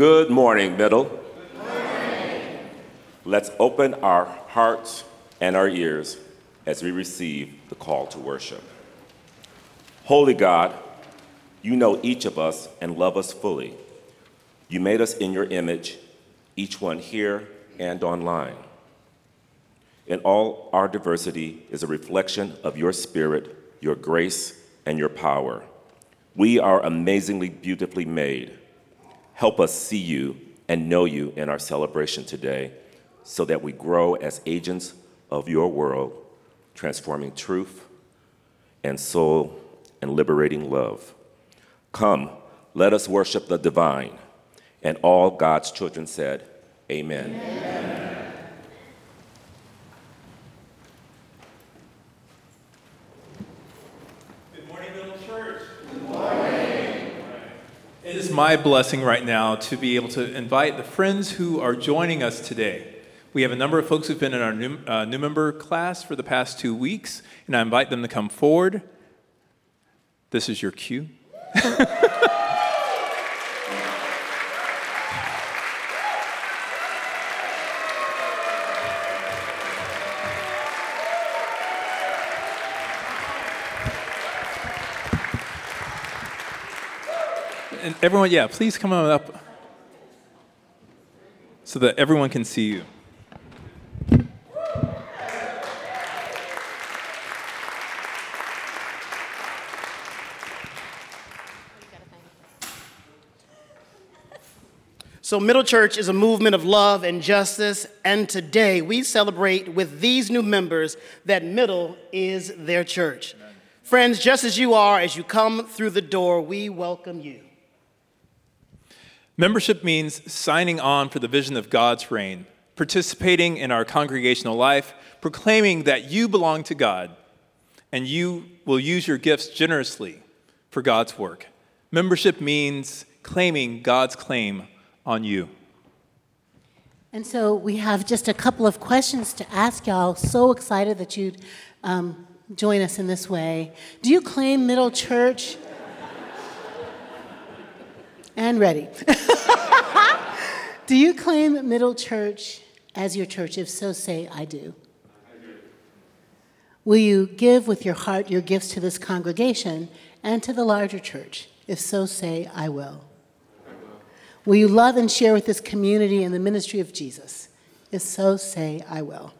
Good morning, Middle. Let's open our hearts and our ears as we receive the call to worship. Holy God, you know each of us and love us fully. You made us in your image, each one here and online. In all our diversity is a reflection of your spirit, your grace, and your power. We are amazingly beautifully made. Help us see you and know you in our celebration today so that we grow as agents of your world, transforming truth and soul and liberating love. Come, let us worship the divine. And all God's children said, Amen. Good morning, Middle Church. Good morning. It is my blessing right now to be able to invite the friends who are joining us today. We have a number of folks who've been in our new, uh, new member class for the past two weeks, and I invite them to come forward. This is your cue. everyone, yeah, please come on up so that everyone can see you. So, Middle Church is a movement of love and justice, and today we celebrate with these new members that Middle is their church. Friends, just as you are, as you come through the door, we welcome you. Membership means signing on for the vision of God's reign, participating in our congregational life, proclaiming that you belong to God, and you will use your gifts generously for God's work. Membership means claiming God's claim on you. And so we have just a couple of questions to ask y'all. So excited that you'd um, join us in this way. Do you claim Middle Church? And ready. do you claim Middle Church as your church? If so, say, I do. Will you give with your heart your gifts to this congregation and to the larger church? If so, say, I will. I Will Will you love and share with this community and the ministry of Jesus? If so, say, I will.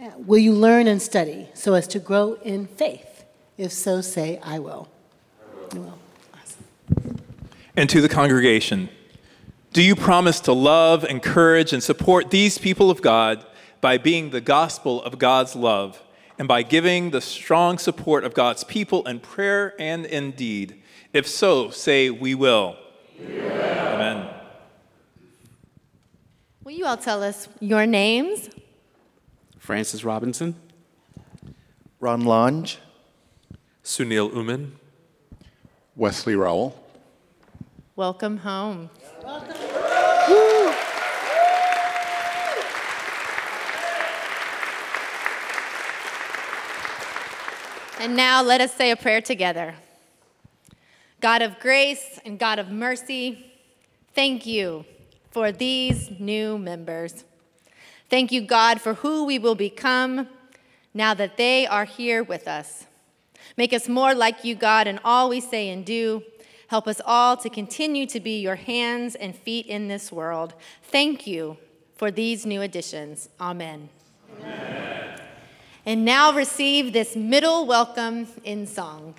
Uh, Will you learn and study so as to grow in faith? If so, say, I will. I will. Awesome. And to the congregation, do you promise to love, encourage, and support these people of God by being the gospel of God's love and by giving the strong support of God's people in prayer and in deed? If so, say, We will. Amen. Will you all tell us your names? Francis Robinson. Ron Lange, Sunil Uman. Wesley Rowell. Welcome home. And now let us say a prayer together. God of grace and God of mercy, thank you for these new members. Thank you, God, for who we will become now that they are here with us. Make us more like you, God, in all we say and do. Help us all to continue to be your hands and feet in this world. Thank you for these new additions. Amen. And now receive this middle welcome in song.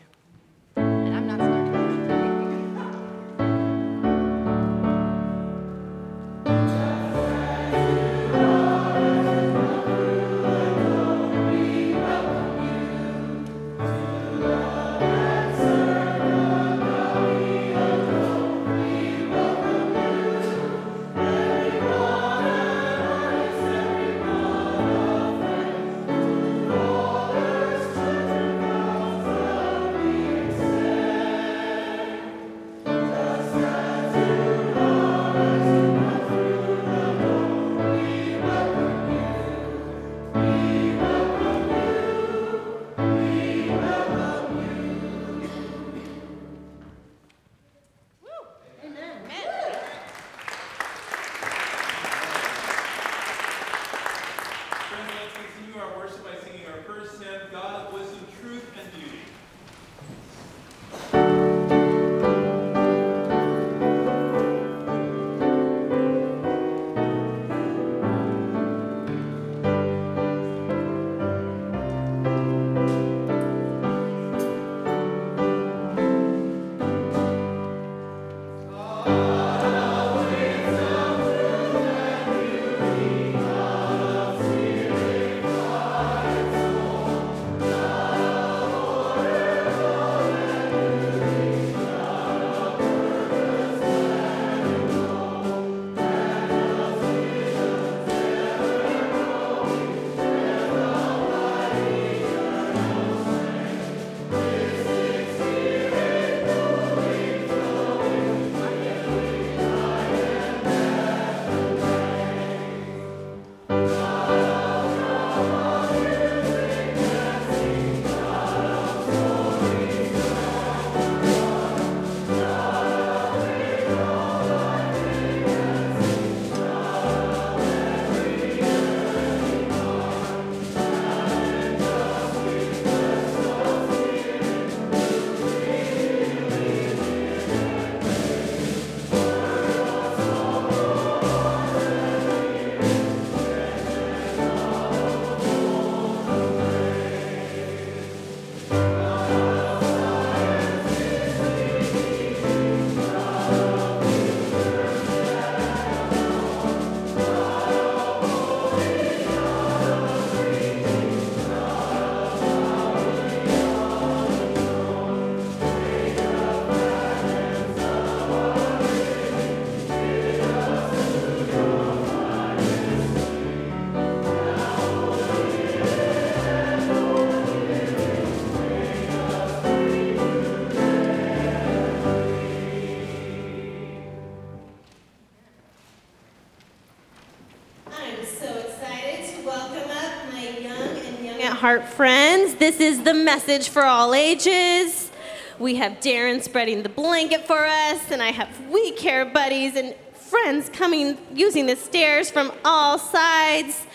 Heart, friends. This is the message for all ages. We have Darren spreading the blanket for us, and I have We Care buddies and friends coming using the stairs from all sides.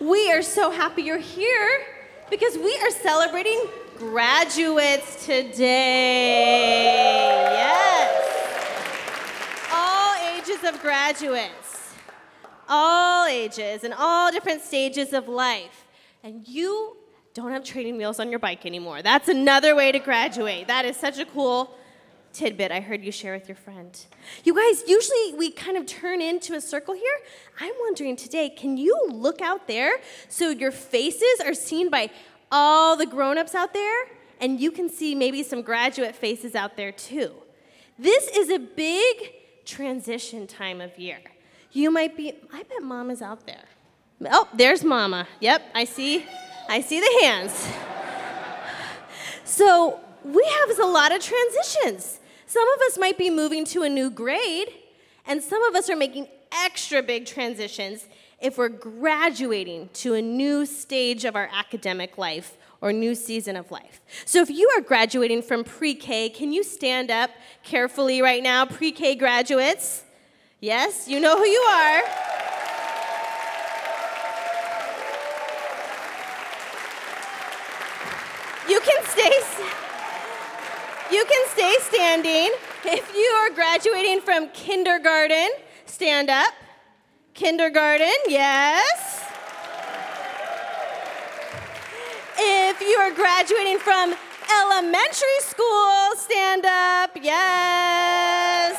We are so happy you're here because we are celebrating graduates today. Yes. All ages of graduates, all ages, and all different stages of life. And you don't have training wheels on your bike anymore. That's another way to graduate. That is such a cool tidbit I heard you share with your friend. You guys, usually we kind of turn into a circle here. I'm wondering today, can you look out there so your faces are seen by all the grown ups out there? And you can see maybe some graduate faces out there too. This is a big transition time of year. You might be, I bet mom is out there. Oh, there's mama. Yep, I see. I see the hands. So we have a lot of transitions. Some of us might be moving to a new grade, and some of us are making extra big transitions if we're graduating to a new stage of our academic life or new season of life. So if you are graduating from pre K, can you stand up carefully right now, pre K graduates? Yes, you know who you are. You can stay you can stay standing. If you are graduating from kindergarten, stand up. Kindergarten, yes. If you are graduating from elementary school, stand up, yes.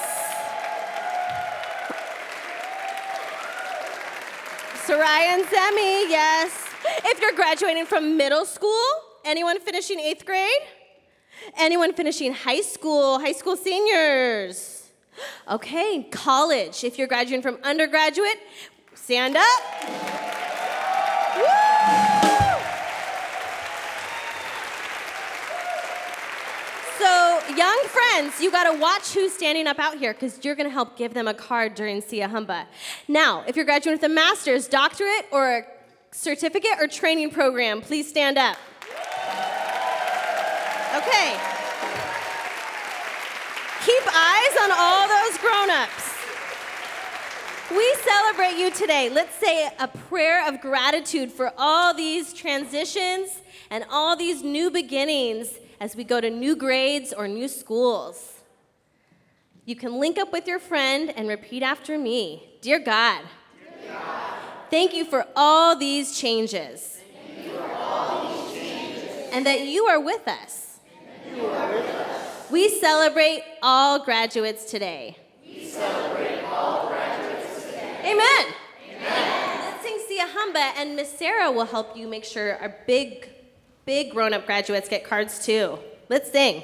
Soraya and Zemi, yes. If you're graduating from middle school, anyone finishing eighth grade? Anyone finishing high school, high school seniors? Okay, college. If you're graduating from undergraduate, stand up. So, young friends, you got to watch who's standing up out here because you're to help give them a card during Siyahamba. Now, if you're graduating with a master's, doctorate, or a certificate or training program, please stand up. Okay. Keep eyes on all those grown ups. We celebrate you today. Let's say a prayer of gratitude for all these transitions and all these new beginnings as we go to new grades or new schools. You can link up with your friend and repeat after me Dear God, Dear God thank you for all these changes. All these changes. And that you are with us. We celebrate all graduates today. Celebrate all graduates today. Amen. Amen. Let's sing Sia and Miss Sarah will help you make sure our big, big grown up graduates get cards too. Let's sing.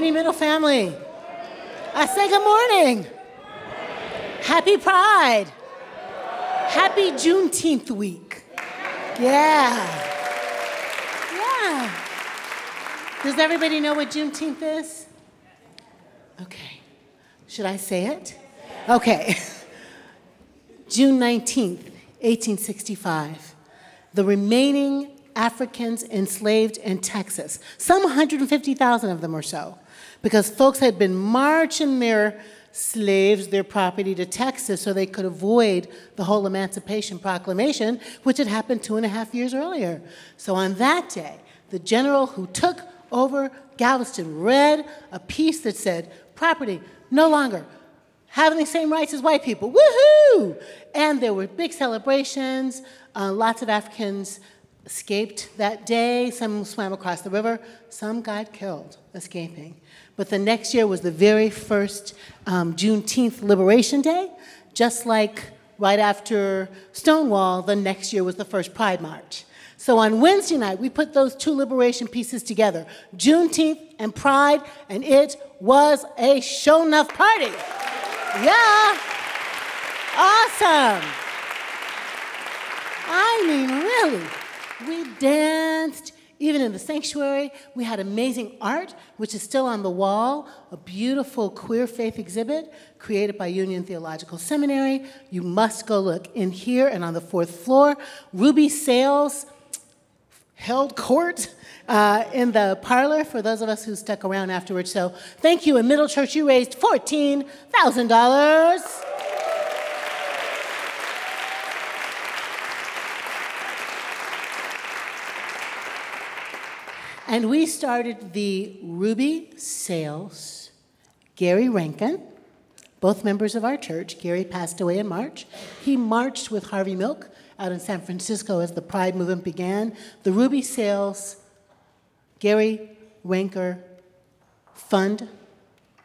Morning, middle family. I say good morning. Happy Pride. Happy Juneteenth week. Yeah. Yeah. Does everybody know what Juneteenth is? Okay. Should I say it? Okay. June 19th, 1865. The remaining Africans enslaved in Texas, some 150,000 of them or so, because folks had been marching their slaves, their property to Texas so they could avoid the whole Emancipation Proclamation, which had happened two and a half years earlier. So on that day, the general who took over Galveston read a piece that said, Property no longer having the same rights as white people. Woohoo! And there were big celebrations. Uh, lots of Africans escaped that day. Some swam across the river. Some got killed escaping. But the next year was the very first um, Juneteenth Liberation Day, just like right after Stonewall, the next year was the first Pride March. So on Wednesday night, we put those two liberation pieces together Juneteenth and Pride, and it was a show enough party. Yeah. Awesome. I mean, really. We danced, even in the sanctuary. We had amazing art, which is still on the wall, a beautiful queer faith exhibit created by Union Theological Seminary. You must go look in here and on the fourth floor. Ruby Sales held court uh, in the parlor for those of us who stuck around afterwards. So thank you. In Middle Church, you raised $14,000. And we started the Ruby Sales, Gary Rankin, both members of our church. Gary passed away in March. He marched with Harvey Milk out in San Francisco as the Pride movement began. The Ruby Sales, Gary Ranker Fund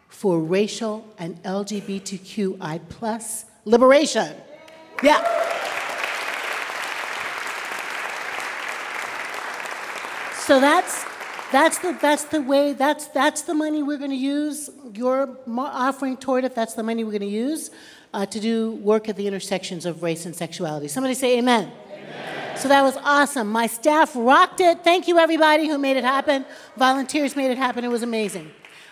for Racial and LGBTQI plus liberation. Yeah. So that's that's the, that's the way, that's, that's the money we're going to use. Your offering toward it, that's the money we're going to use uh, to do work at the intersections of race and sexuality. Somebody say amen. amen. So that was awesome. My staff rocked it. Thank you, everybody who made it happen. Volunteers made it happen. It was amazing.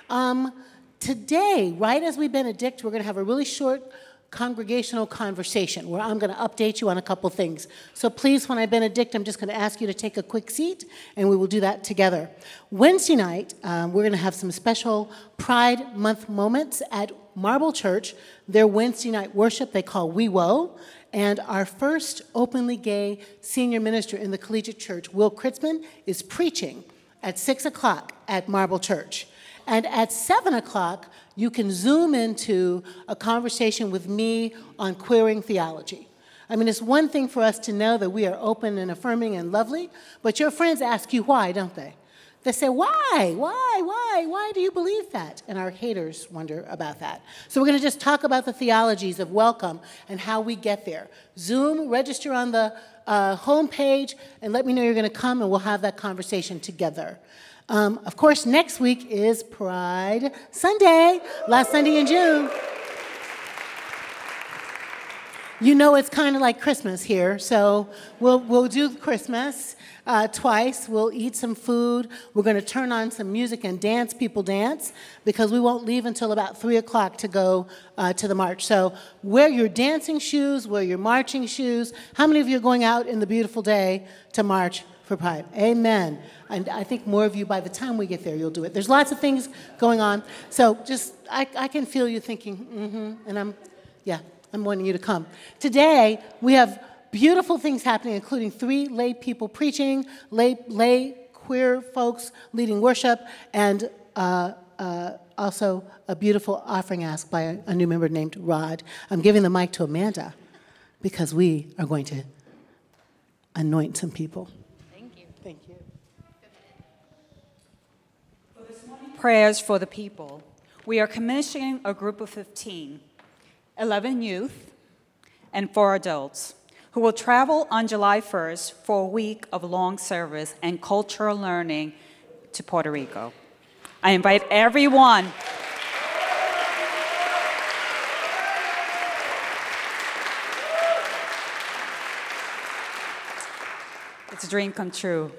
Um, today, right as we benedict, we're going to have a really short congregational conversation where I'm going to update you on a couple things. So please, when I benedict, I'm just going to ask you to take a quick seat and we will do that together. Wednesday night, um, we're going to have some special Pride Month moments at Marble Church. Their Wednesday night worship they call We Woe. And our first openly gay senior minister in the collegiate church, Will Kritzman, is preaching at 6 o'clock at Marble Church. And at 7 o'clock, you can zoom into a conversation with me on queering theology. I mean, it's one thing for us to know that we are open and affirming and lovely, but your friends ask you why, don't they? They say, Why? Why? Why? Why do you believe that? And our haters wonder about that. So we're going to just talk about the theologies of welcome and how we get there. Zoom, register on the uh, homepage, and let me know you're going to come, and we'll have that conversation together. Um, of course, next week is Pride Sunday, last Sunday in June. You know it's kind of like Christmas here, so we'll, we'll do Christmas uh, twice. We'll eat some food. We're going to turn on some music and dance. People dance because we won't leave until about 3 o'clock to go uh, to the march. So wear your dancing shoes, wear your marching shoes. How many of you are going out in the beautiful day to march for Pride? Amen. And I think more of you, by the time we get there, you'll do it. There's lots of things going on. So just, I, I can feel you thinking, mm hmm. And I'm, yeah, I'm wanting you to come. Today, we have beautiful things happening, including three lay people preaching, lay, lay queer folks leading worship, and uh, uh, also a beautiful offering ask by a, a new member named Rod. I'm giving the mic to Amanda because we are going to anoint some people. Prayers for the people. We are commissioning a group of 15, 11 youth, and 4 adults, who will travel on July 1st for a week of long service and cultural learning to Puerto Rico. I invite everyone. It's a dream come true.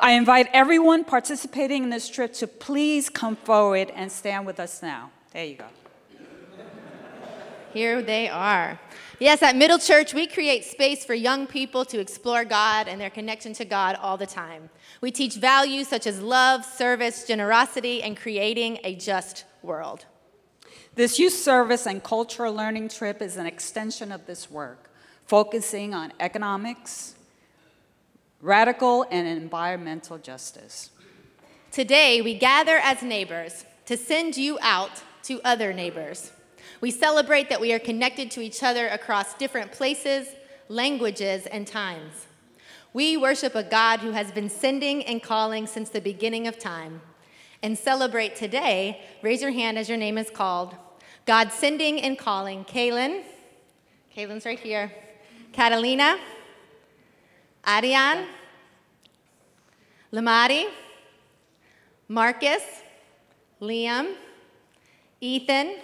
I invite everyone participating in this trip to please come forward and stand with us now. There you go. Here they are. Yes, at Middle Church, we create space for young people to explore God and their connection to God all the time. We teach values such as love, service, generosity, and creating a just world. This youth service and cultural learning trip is an extension of this work, focusing on economics, radical and environmental justice. Today, we gather as neighbors to send you out to other neighbors. We celebrate that we are connected to each other across different places, languages, and times. We worship a God who has been sending and calling since the beginning of time. And celebrate today, raise your hand as your name is called. God sending and calling Kaylin, Kaylin's right here. Catalina, Ariane, Lamari, Marcus, Liam, Ethan,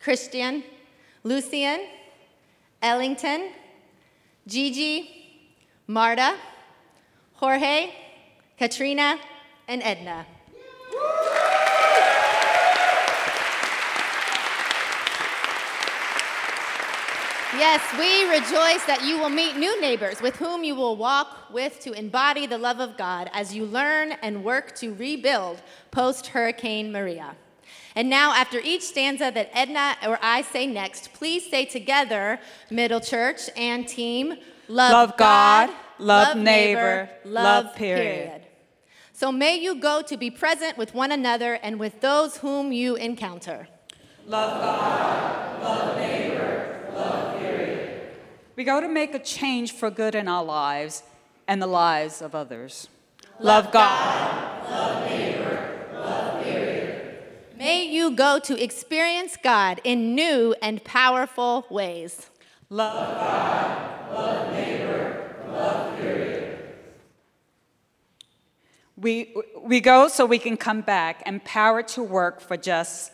Christian, Lucian, Ellington, Gigi, Marta, Jorge, Katrina, and Edna. Yes, we rejoice that you will meet new neighbors with whom you will walk with to embody the love of God as you learn and work to rebuild post Hurricane Maria. And now, after each stanza that Edna or I say next, please say together, Middle Church and team, love, Love God, love neighbor, love period. So may you go to be present with one another and with those whom you encounter. Love God, love neighbor, love period. We go to make a change for good in our lives and the lives of others. Love, God, love neighbor, love period. May you go to experience God in new and powerful ways. Love God, love neighbor, love period. We, we go so we can come back, empowered to work for, just,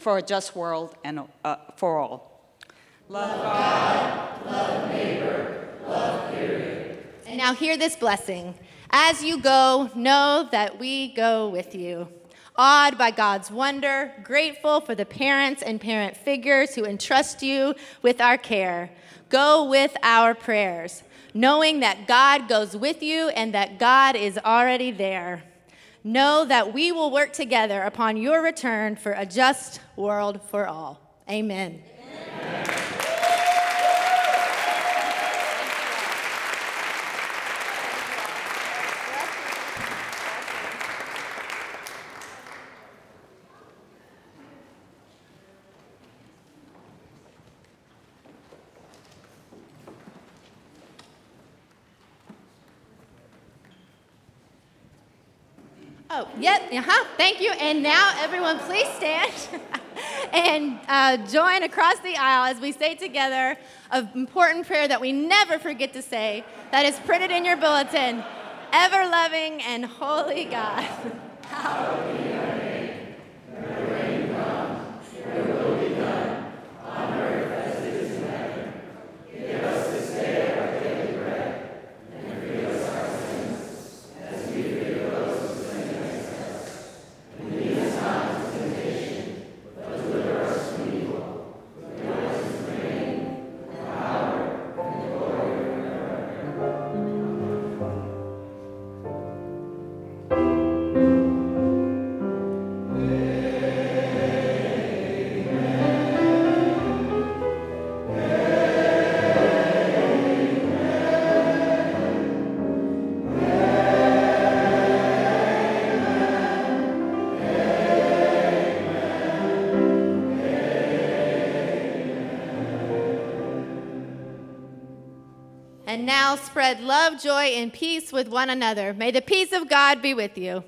for a just world and uh, for all. Love God, now hear this blessing. As you go, know that we go with you. Awed by God's wonder, grateful for the parents and parent figures who entrust you with our care. Go with our prayers, knowing that God goes with you and that God is already there. Know that we will work together upon your return for a just world for all. Amen. Amen. Oh, yep, uh-huh, thank you. And now everyone please stand and uh, join across the aisle as we say together an important prayer that we never forget to say that is printed in your bulletin. Ever loving and holy God. spread love, joy, and peace with one another. May the peace of God be with you.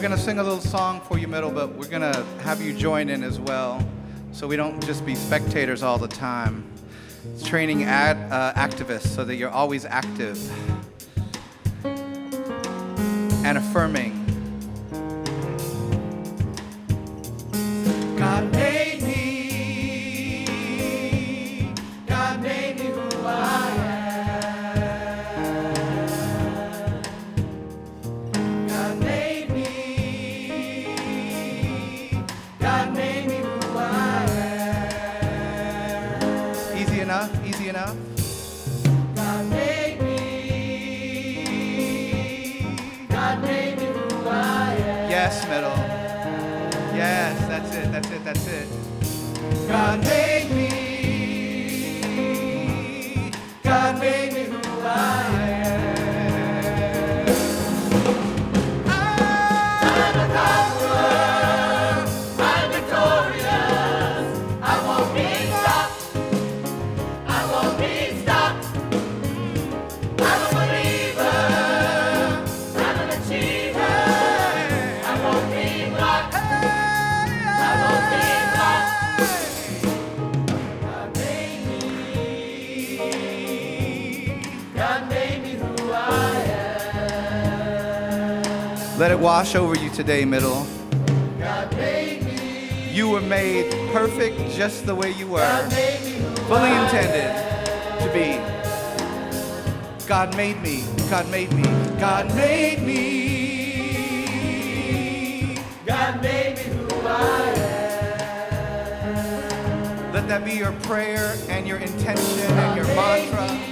We're going to sing a little song for you, Middle, but we're going to have you join in as well so we don't just be spectators all the time. It's training ad, uh, activists so that you're always active. and affirming. Today, middle. God made me. You were made perfect just the way you were. Fully intended to be. God made me. God made me. God made me. God made me who I am. Let that be your prayer and your intention and your mantra.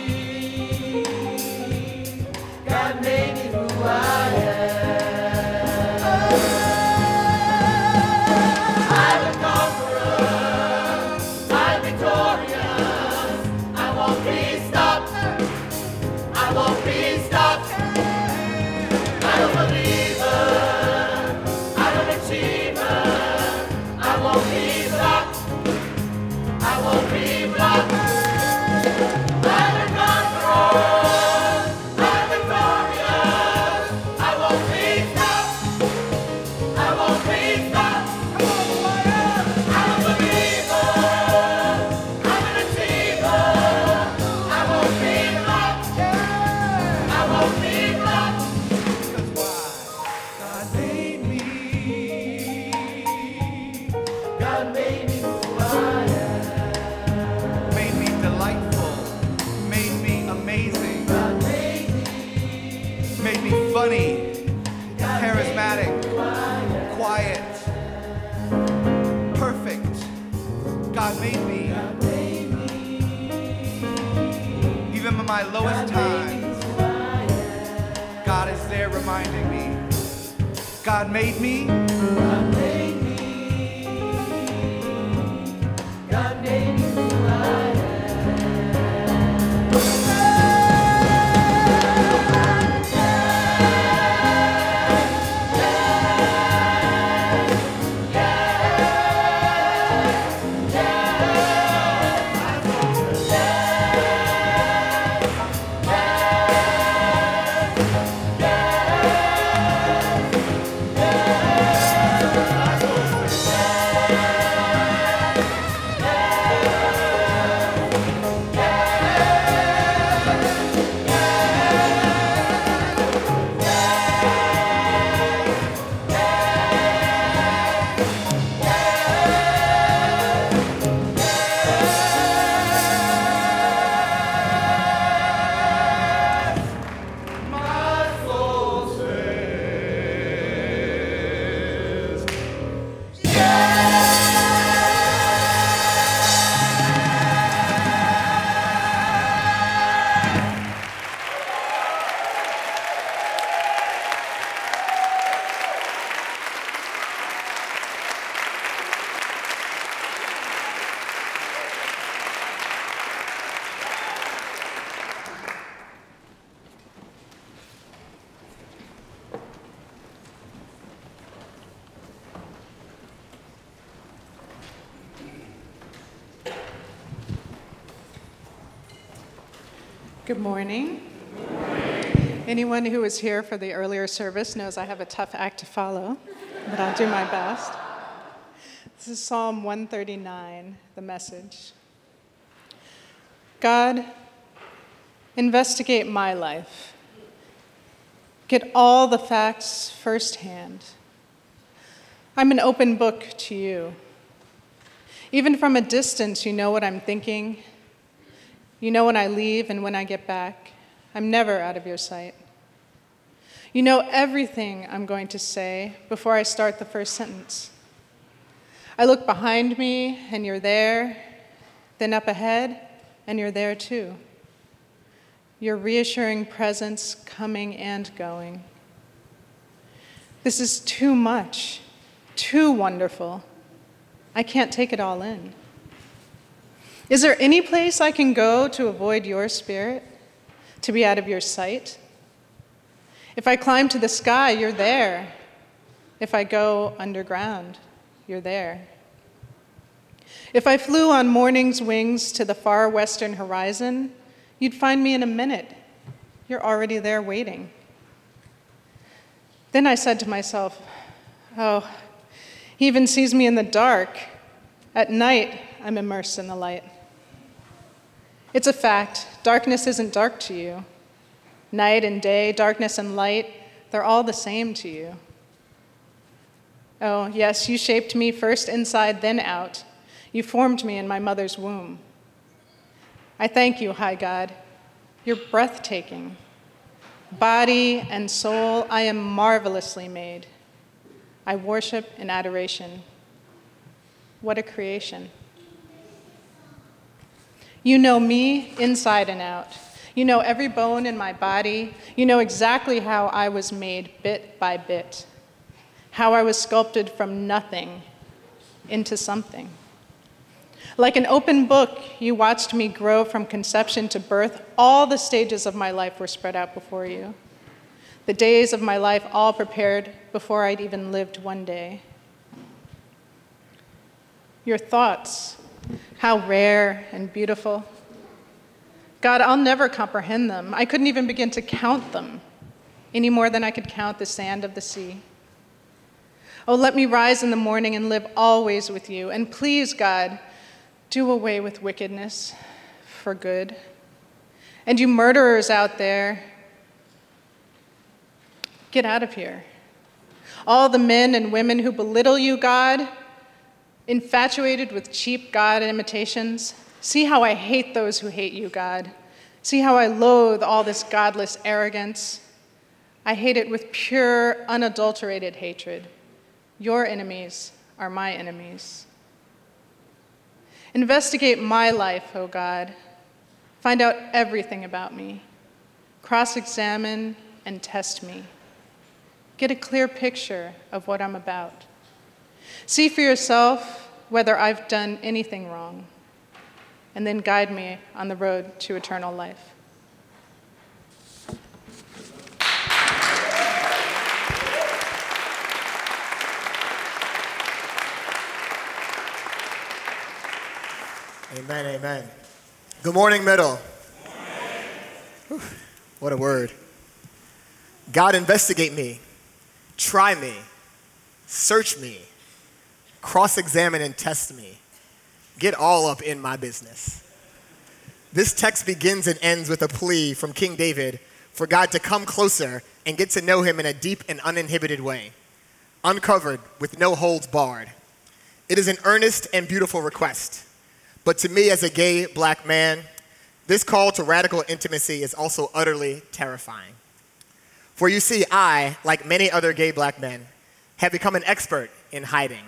Good morning. Anyone who was here for the earlier service knows I have a tough act to follow, but I'll do my best. This is Psalm 139, the message. God, investigate my life. get all the facts firsthand. I'm an open book to you. Even from a distance, you know what I'm thinking. You know when I leave and when I get back. I'm never out of your sight. You know everything I'm going to say before I start the first sentence. I look behind me and you're there, then up ahead and you're there too. Your reassuring presence coming and going. This is too much, too wonderful. I can't take it all in. Is there any place I can go to avoid your spirit, to be out of your sight? If I climb to the sky, you're there. If I go underground, you're there. If I flew on morning's wings to the far western horizon, you'd find me in a minute. You're already there waiting. Then I said to myself, Oh, he even sees me in the dark. At night, I'm immersed in the light. It's a fact. Darkness isn't dark to you. Night and day, darkness and light, they're all the same to you. Oh, yes, you shaped me first inside, then out. You formed me in my mother's womb. I thank you, High God. You're breathtaking. Body and soul, I am marvelously made. I worship in adoration. What a creation. You know me inside and out. You know every bone in my body. You know exactly how I was made bit by bit, how I was sculpted from nothing into something. Like an open book, you watched me grow from conception to birth. All the stages of my life were spread out before you. The days of my life all prepared before I'd even lived one day. Your thoughts, how rare and beautiful. God, I'll never comprehend them. I couldn't even begin to count them any more than I could count the sand of the sea. Oh, let me rise in the morning and live always with you. And please, God, do away with wickedness for good. And you murderers out there, get out of here. All the men and women who belittle you, God, infatuated with cheap God imitations, see how I hate those who hate you, God. See how I loathe all this godless arrogance. I hate it with pure, unadulterated hatred. Your enemies are my enemies. Investigate my life, O oh God. Find out everything about me. Cross examine and test me. Get a clear picture of what I'm about. See for yourself whether I've done anything wrong, and then guide me on the road to eternal life. Amen, amen. Good morning, middle. Whew, what a word. God, investigate me, try me, search me, cross examine and test me. Get all up in my business. This text begins and ends with a plea from King David for God to come closer and get to know him in a deep and uninhibited way, uncovered with no holds barred. It is an earnest and beautiful request. But to me, as a gay black man, this call to radical intimacy is also utterly terrifying. For you see, I, like many other gay black men, have become an expert in hiding.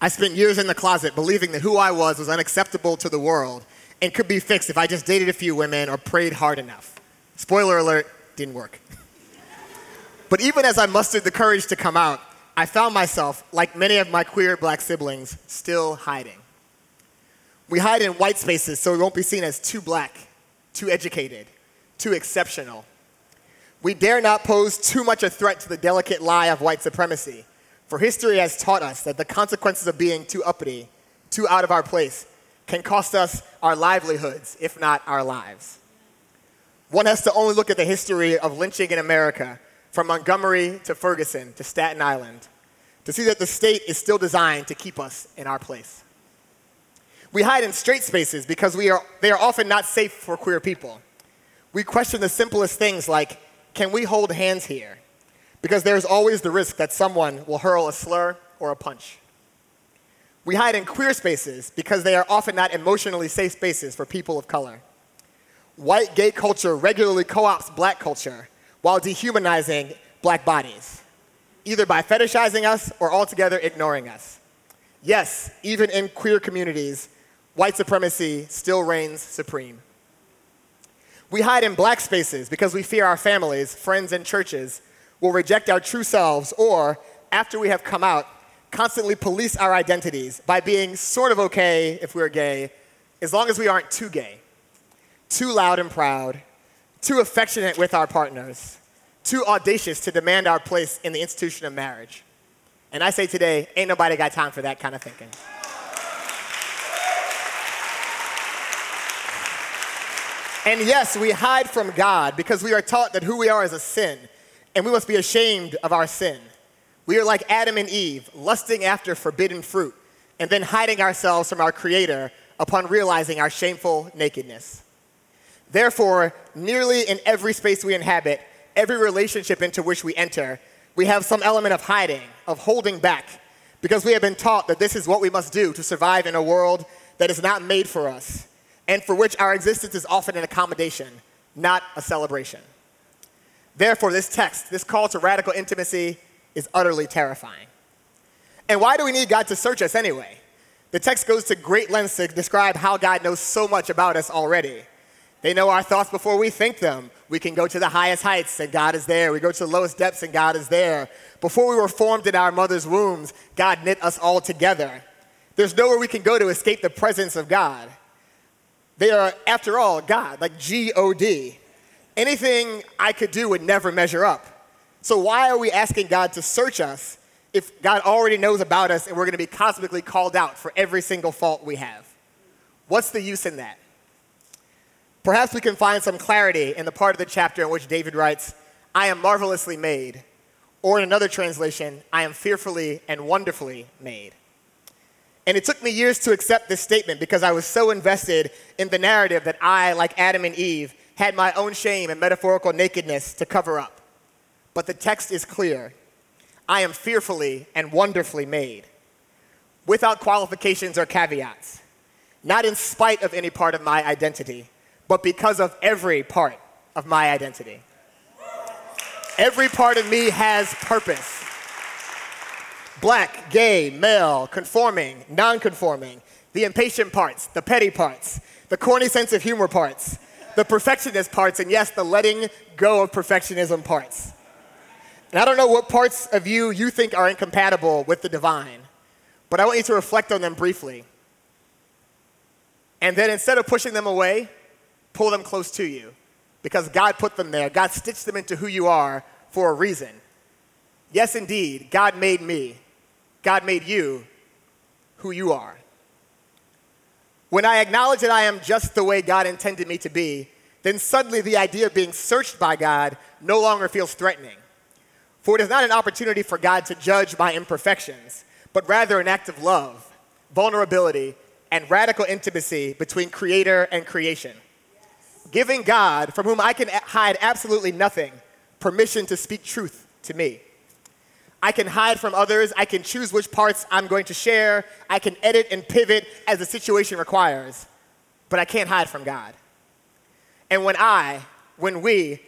I spent years in the closet believing that who I was was unacceptable to the world and could be fixed if I just dated a few women or prayed hard enough. Spoiler alert, didn't work. but even as I mustered the courage to come out, I found myself, like many of my queer black siblings, still hiding. We hide in white spaces so we won't be seen as too black, too educated, too exceptional. We dare not pose too much a threat to the delicate lie of white supremacy, for history has taught us that the consequences of being too uppity, too out of our place, can cost us our livelihoods, if not our lives. One has to only look at the history of lynching in America, from Montgomery to Ferguson to Staten Island, to see that the state is still designed to keep us in our place. We hide in straight spaces because we are, they are often not safe for queer people. We question the simplest things like can we hold hands here? Because there's always the risk that someone will hurl a slur or a punch. We hide in queer spaces because they are often not emotionally safe spaces for people of color. White gay culture regularly co opts black culture while dehumanizing black bodies, either by fetishizing us or altogether ignoring us. Yes, even in queer communities, white supremacy still reigns supreme. We hide in black spaces because we fear our families, friends, and churches will reject our true selves or, after we have come out, constantly police our identities by being sort of okay if we're gay, as long as we aren't too gay, too loud and proud, too affectionate with our partners, too audacious to demand our place in the institution of marriage. And I say today, ain't nobody got time for that kind of thinking. And yes, we hide from God because we are taught that who we are is a sin, and we must be ashamed of our sin. We are like Adam and Eve, lusting after forbidden fruit, and then hiding ourselves from our Creator upon realizing our shameful nakedness. Therefore, nearly in every space we inhabit, every relationship into which we enter, we have some element of hiding, of holding back, because we have been taught that this is what we must do to survive in a world that is not made for us, and for which our existence is often an accommodation, not a celebration. Therefore, this text, this call to radical intimacy, is utterly terrifying. And why do we need God to search us anyway? The text goes to great lengths to describe how God knows so much about us already. They know our thoughts before we think them. We can go to the highest heights and God is there. We go to the lowest depths and God is there. Before we were formed in our mother's wombs, God knit us all together. There's nowhere we can go to escape the presence of God. They are, after all, God, like G O D. Anything I could do would never measure up. So, why are we asking God to search us if God already knows about us and we're going to be cosmically called out for every single fault we have? What's the use in that? Perhaps we can find some clarity in the part of the chapter in which David writes, I am marvelously made. Or in another translation, I am fearfully and wonderfully made. And it took me years to accept this statement because I was so invested in the narrative that I, like Adam and Eve, had my own shame and metaphorical nakedness to cover up but the text is clear I am fearfully and wonderfully made, without qualifications or caveats, not in spite of any part of my identity, but because of every part of my identity. Every part of me has purpose. Black, gay, male, conforming, non conforming, the impatient parts, the petty parts, the corny sense of humor parts, the perfectionist parts, and yes, the letting go of perfectionism parts. And I don't know what parts of you you think are incompatible with the divine, but I want you to reflect on them briefly. And then instead of pushing them away, pull them close to you because God put them there. God stitched them into who you are for a reason. Yes, indeed, God made me. God made you who you are. When I acknowledge that I am just the way God intended me to be, then suddenly the idea of being searched by God no longer feels threatening. For it is not an opportunity for God to judge my imperfections, but rather an act of love, vulnerability, and radical intimacy between creator and creation. Giving God, from whom I can hide absolutely nothing, permission to speak truth to me. I can hide from others. I can choose which parts I'm going to share. I can edit and pivot as the situation requires. But I can't hide from God. And when I, when we,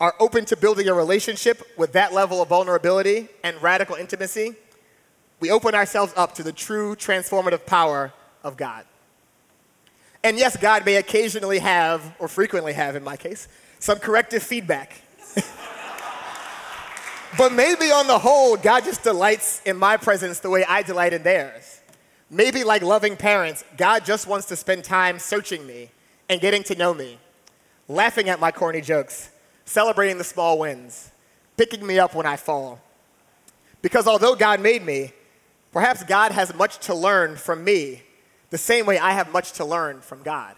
are open to building a relationship with that level of vulnerability and radical intimacy, we open ourselves up to the true transformative power of God. And yes, God may occasionally have, or frequently have in my case, some corrective feedback. but maybe on the whole, God just delights in my presence the way I delight in theirs. Maybe, like loving parents, God just wants to spend time searching me and getting to know me, laughing at my corny jokes, celebrating the small wins, picking me up when I fall. Because although God made me, perhaps God has much to learn from me, the same way I have much to learn from God.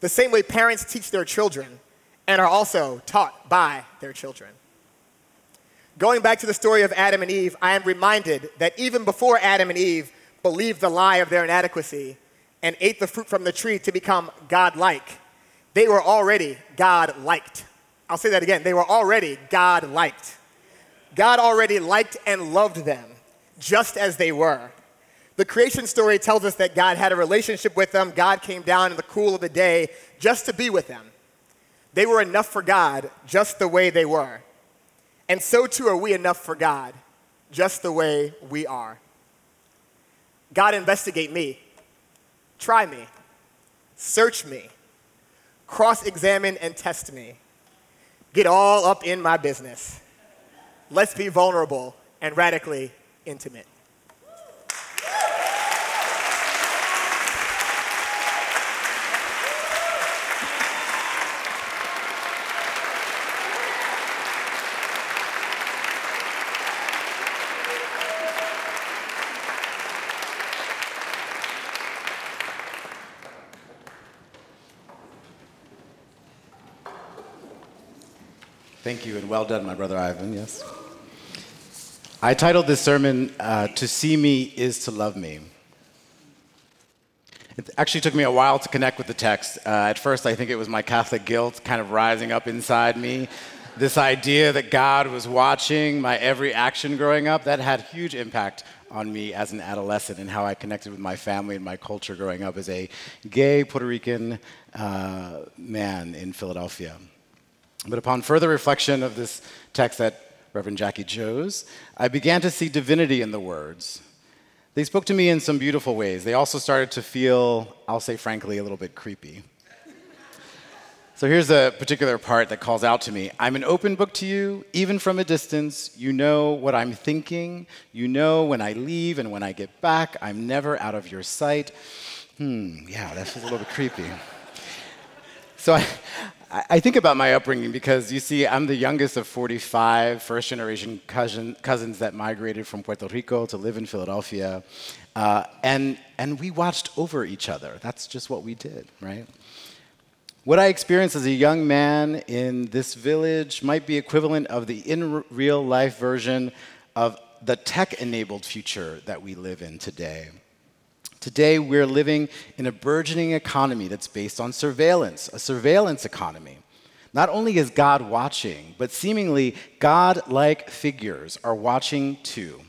The same way parents teach their children and are also taught by their children. Going back to the story of Adam and Eve, I am reminded that even before Adam and Eve believed the lie of their inadequacy and ate the fruit from the tree to become God like, they were already God liked. I'll say that again. They were already God liked. God already liked and loved them just as they were. The creation story tells us that God had a relationship with them. God came down in the cool of the day just to be with them. They were enough for God just the way they were. And so too are we enough for God just the way we are. God, investigate me, try me, search me, cross examine and test me. Get all up in my business. Let's be vulnerable and radically intimate. Thank you, and well done, my brother Ivan, yes. I titled this sermon, uh, To See Me is to Love Me. It actually took me a while to connect with the text. Uh, at first, I think it was my Catholic guilt kind of rising up inside me. This idea that God was watching my every action growing up, that had huge impact on me as an adolescent and how I connected with my family and my culture growing up as a gay Puerto Rican uh, man in Philadelphia. But upon further reflection of this text that Reverend Jackie chose, I began to see divinity in the words. They spoke to me in some beautiful ways. They also started to feel, I'll say frankly, a little bit creepy. So here's a particular part that calls out to me I'm an open book to you, even from a distance. You know what I'm thinking. You know when I leave and when I get back. I'm never out of your sight. Hmm, yeah, that's a little bit creepy. So I, I think about my upbringing because you see, I'm the youngest of 45 first generation cousin, cousins that migrated from Puerto Rico to live in Philadelphia. Uh, and, and we watched over each other. That's just what we did, right? What I experienced as a young man in this village might be equivalent of the in real life version of the tech enabled future that we live in today. Today, we're living in a burgeoning economy that's based on surveillance, a surveillance economy. Not only is God watching, but seemingly God like figures are watching too.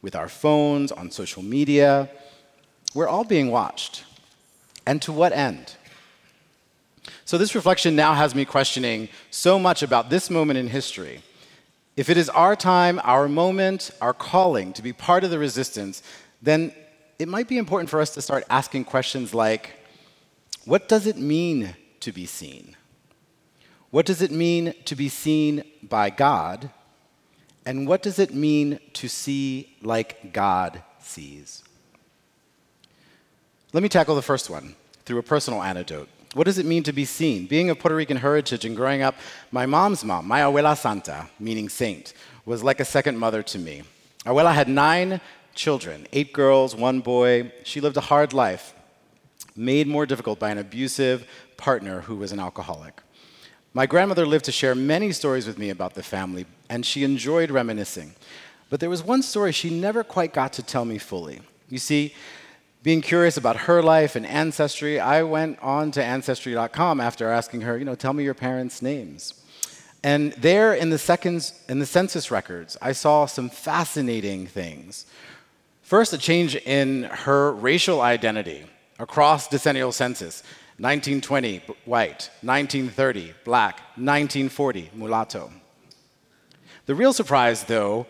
With our phones, on social media, we're all being watched. And to what end? So, this reflection now has me questioning so much about this moment in history. If it is our time, our moment, our calling to be part of the resistance, then it might be important for us to start asking questions like what does it mean to be seen? What does it mean to be seen by God? And what does it mean to see like God sees? Let me tackle the first one through a personal anecdote. What does it mean to be seen? Being of Puerto Rican heritage and growing up, my mom's mom, my abuela santa, meaning saint, was like a second mother to me. Abuela had nine children eight girls, one boy. She lived a hard life, made more difficult by an abusive partner who was an alcoholic. My grandmother lived to share many stories with me about the family, and she enjoyed reminiscing. But there was one story she never quite got to tell me fully. You see, being curious about her life and ancestry, I went on to ancestry.com after asking her, you know, tell me your parents' names. And there in the, seconds, in the census records, I saw some fascinating things. First, a change in her racial identity across decennial census 1920, white, 1930, black, 1940, mulatto. The real surprise, though,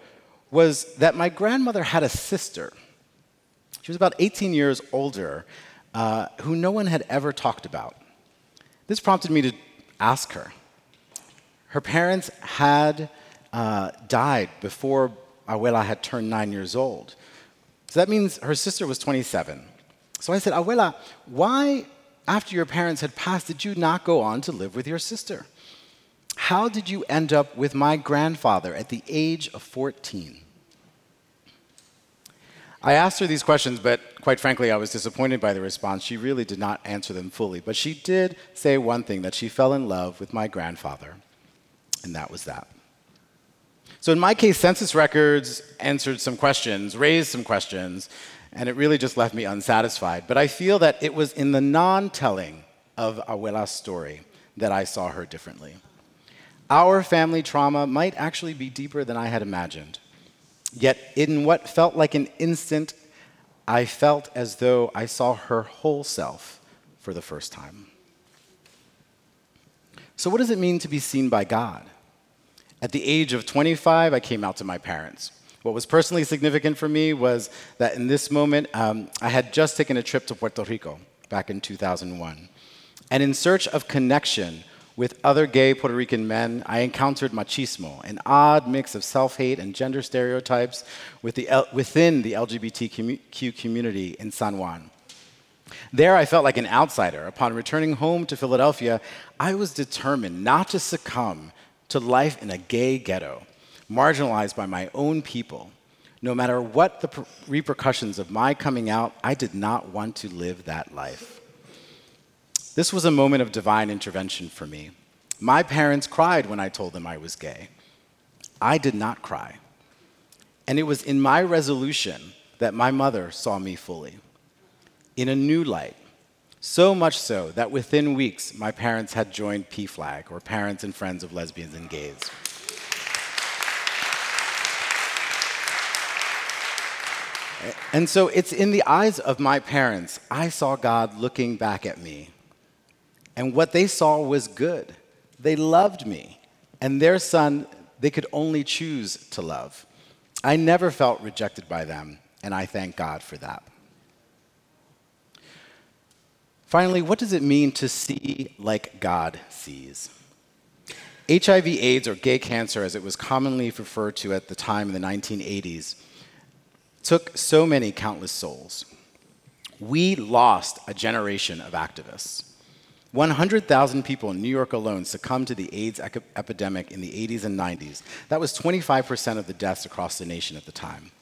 was that my grandmother had a sister. She was about 18 years older, uh, who no one had ever talked about. This prompted me to ask her. Her parents had uh, died before Abuela had turned nine years old. So that means her sister was 27. So I said, Abuela, why, after your parents had passed, did you not go on to live with your sister? How did you end up with my grandfather at the age of 14? I asked her these questions, but quite frankly, I was disappointed by the response. She really did not answer them fully. But she did say one thing that she fell in love with my grandfather, and that was that. So in my case, census records answered some questions, raised some questions, and it really just left me unsatisfied. But I feel that it was in the non telling of Abuela's story that I saw her differently. Our family trauma might actually be deeper than I had imagined. Yet, in what felt like an instant, I felt as though I saw her whole self for the first time. So, what does it mean to be seen by God? At the age of 25, I came out to my parents. What was personally significant for me was that in this moment, um, I had just taken a trip to Puerto Rico back in 2001. And in search of connection with other gay Puerto Rican men, I encountered machismo, an odd mix of self hate and gender stereotypes with the L- within the LGBTQ community in San Juan. There, I felt like an outsider. Upon returning home to Philadelphia, I was determined not to succumb to life in a gay ghetto, marginalized by my own people. No matter what the per- repercussions of my coming out, I did not want to live that life. This was a moment of divine intervention for me. My parents cried when I told them I was gay. I did not cry. And it was in my resolution that my mother saw me fully, in a new light. So much so that within weeks, my parents had joined PFLAG, or Parents and Friends of Lesbians and Gays. And so it's in the eyes of my parents, I saw God looking back at me and what they saw was good. They loved me. And their son, they could only choose to love. I never felt rejected by them, and I thank God for that. Finally, what does it mean to see like God sees? HIV AIDS, or gay cancer as it was commonly referred to at the time in the 1980s, took so many countless souls. We lost a generation of activists. 100,000 people in New York alone succumbed to the AIDS epidemic in the 80s and 90s. That was 25% of the deaths across the nation at the time.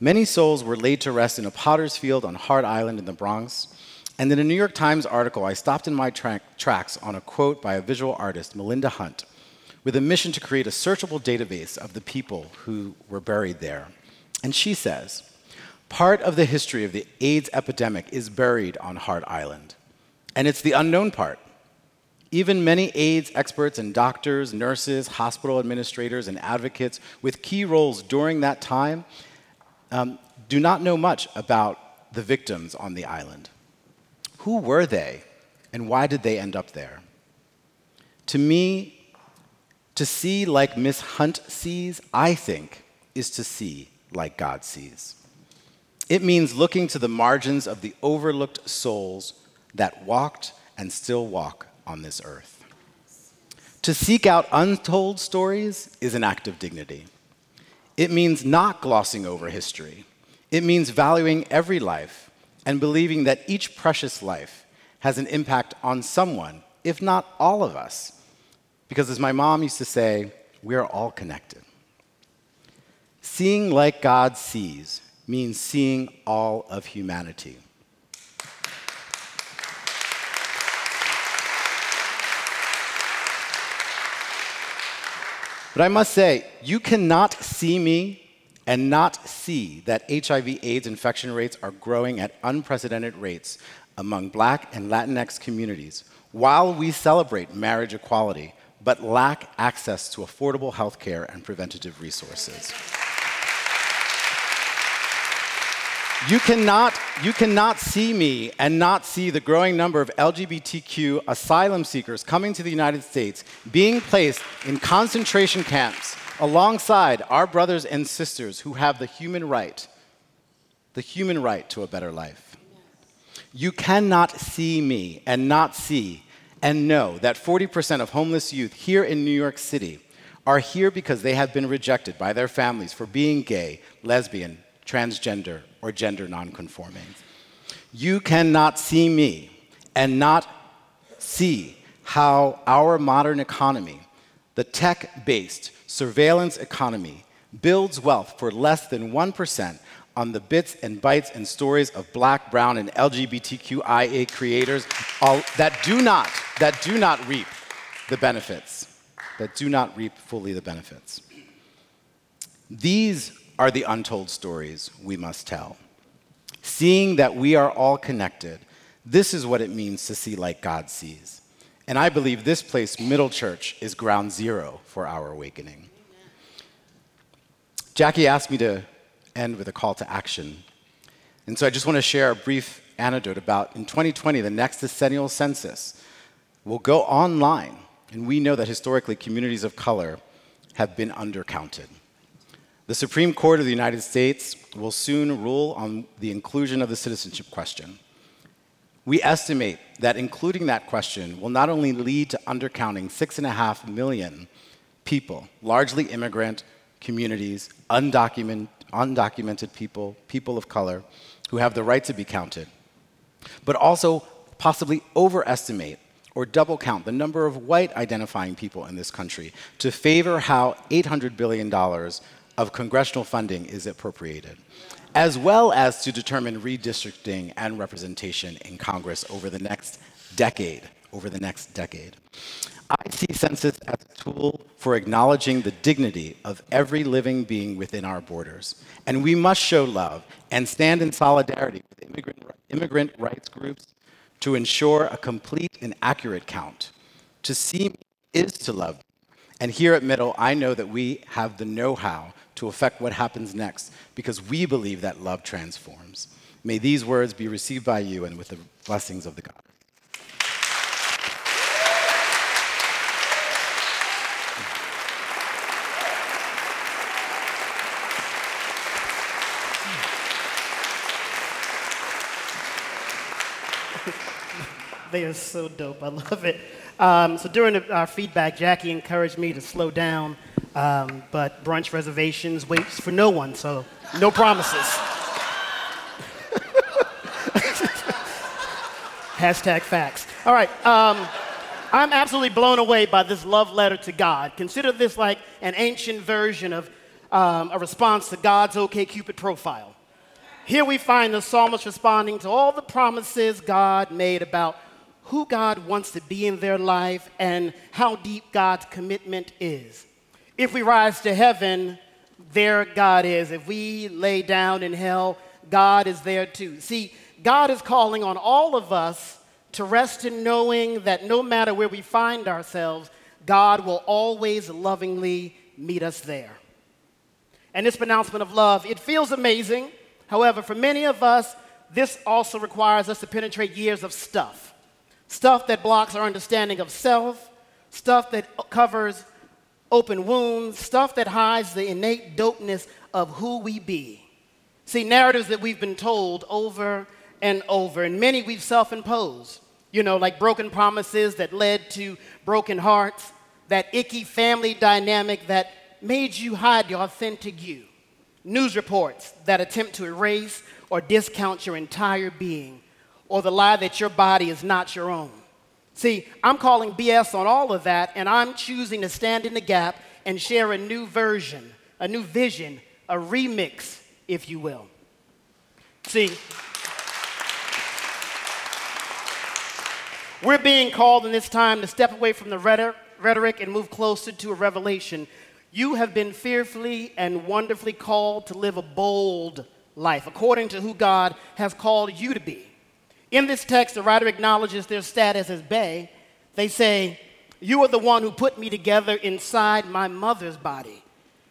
Many souls were laid to rest in a potter's field on Hart Island in the Bronx. And in a New York Times article, I stopped in my tra- tracks on a quote by a visual artist, Melinda Hunt, with a mission to create a searchable database of the people who were buried there. And she says, Part of the history of the AIDS epidemic is buried on Hart Island. And it's the unknown part. Even many AIDS experts and doctors, nurses, hospital administrators, and advocates with key roles during that time um, do not know much about the victims on the island. Who were they, and why did they end up there? To me, to see like Miss Hunt sees, I think, is to see like God sees. It means looking to the margins of the overlooked souls that walked and still walk on this earth. To seek out untold stories is an act of dignity. It means not glossing over history. It means valuing every life and believing that each precious life has an impact on someone, if not all of us. Because as my mom used to say, we are all connected. Seeing like God sees means seeing all of humanity. But I must say, you cannot see me and not see that HIV AIDS infection rates are growing at unprecedented rates among black and Latinx communities while we celebrate marriage equality but lack access to affordable health care and preventative resources. You cannot, you cannot see me and not see the growing number of LGBTQ asylum seekers coming to the United States being placed in concentration camps alongside our brothers and sisters who have the human right, the human right to a better life. You cannot see me and not see and know that 40% of homeless youth here in New York City are here because they have been rejected by their families for being gay, lesbian, transgender, or gender nonconforming. You cannot see me and not see how our modern economy, the tech based surveillance economy, builds wealth for less than 1% on the bits and bytes and stories of black, brown, and LGBTQIA creators all, that do not, that do not reap the benefits, that do not reap fully the benefits. These are the untold stories we must tell. Seeing that we are all connected, this is what it means to see like God sees. And I believe this place, Middle Church, is ground zero for our awakening. Jackie asked me to end with a call to action. And so I just want to share a brief anecdote about in 2020, the next decennial census will go online. And we know that historically, communities of color have been undercounted. The Supreme Court of the United States will soon rule on the inclusion of the citizenship question. We estimate that including that question will not only lead to undercounting six and a half million people, largely immigrant communities, undocumented, undocumented people, people of color, who have the right to be counted, but also possibly overestimate or double count the number of white identifying people in this country to favor how $800 billion of congressional funding is appropriated, as well as to determine redistricting and representation in Congress over the next decade. Over the next decade. I see census as a tool for acknowledging the dignity of every living being within our borders. And we must show love and stand in solidarity with immigrant, immigrant rights groups to ensure a complete and accurate count. To see is to love. And here at Middle, I know that we have the know how to affect what happens next because we believe that love transforms. May these words be received by you and with the blessings of the God. They are so dope. I love it. Um, so during our feedback, Jackie encouraged me to slow down, um, but brunch reservations waits for no one, so no promises. Hashtag facts. All right. Um, I'm absolutely blown away by this love letter to God. Consider this like an ancient version of um, a response to God's OK Cupid profile. Here we find the psalmist responding to all the promises God made about who God wants to be in their life and how deep God's commitment is. If we rise to heaven, there God is. If we lay down in hell, God is there too. See, God is calling on all of us to rest in knowing that no matter where we find ourselves, God will always lovingly meet us there. And this pronouncement of love, it feels amazing. However, for many of us, this also requires us to penetrate years of stuff stuff that blocks our understanding of self, stuff that covers open wounds, stuff that hides the innate dopeness of who we be. See, narratives that we've been told over and over, and many we've self imposed, you know, like broken promises that led to broken hearts, that icky family dynamic that made you hide your authentic you, news reports that attempt to erase or discount your entire being, or the lie that your body is not your own. See, I'm calling BS on all of that, and I'm choosing to stand in the gap and share a new version, a new vision, a remix, if you will. See, we're being called in this time to step away from the rhetoric and move closer to a revelation. You have been fearfully and wonderfully called to live a bold life according to who God has called you to be. In this text, the writer acknowledges their status as Bay. They say, You are the one who put me together inside my mother's body.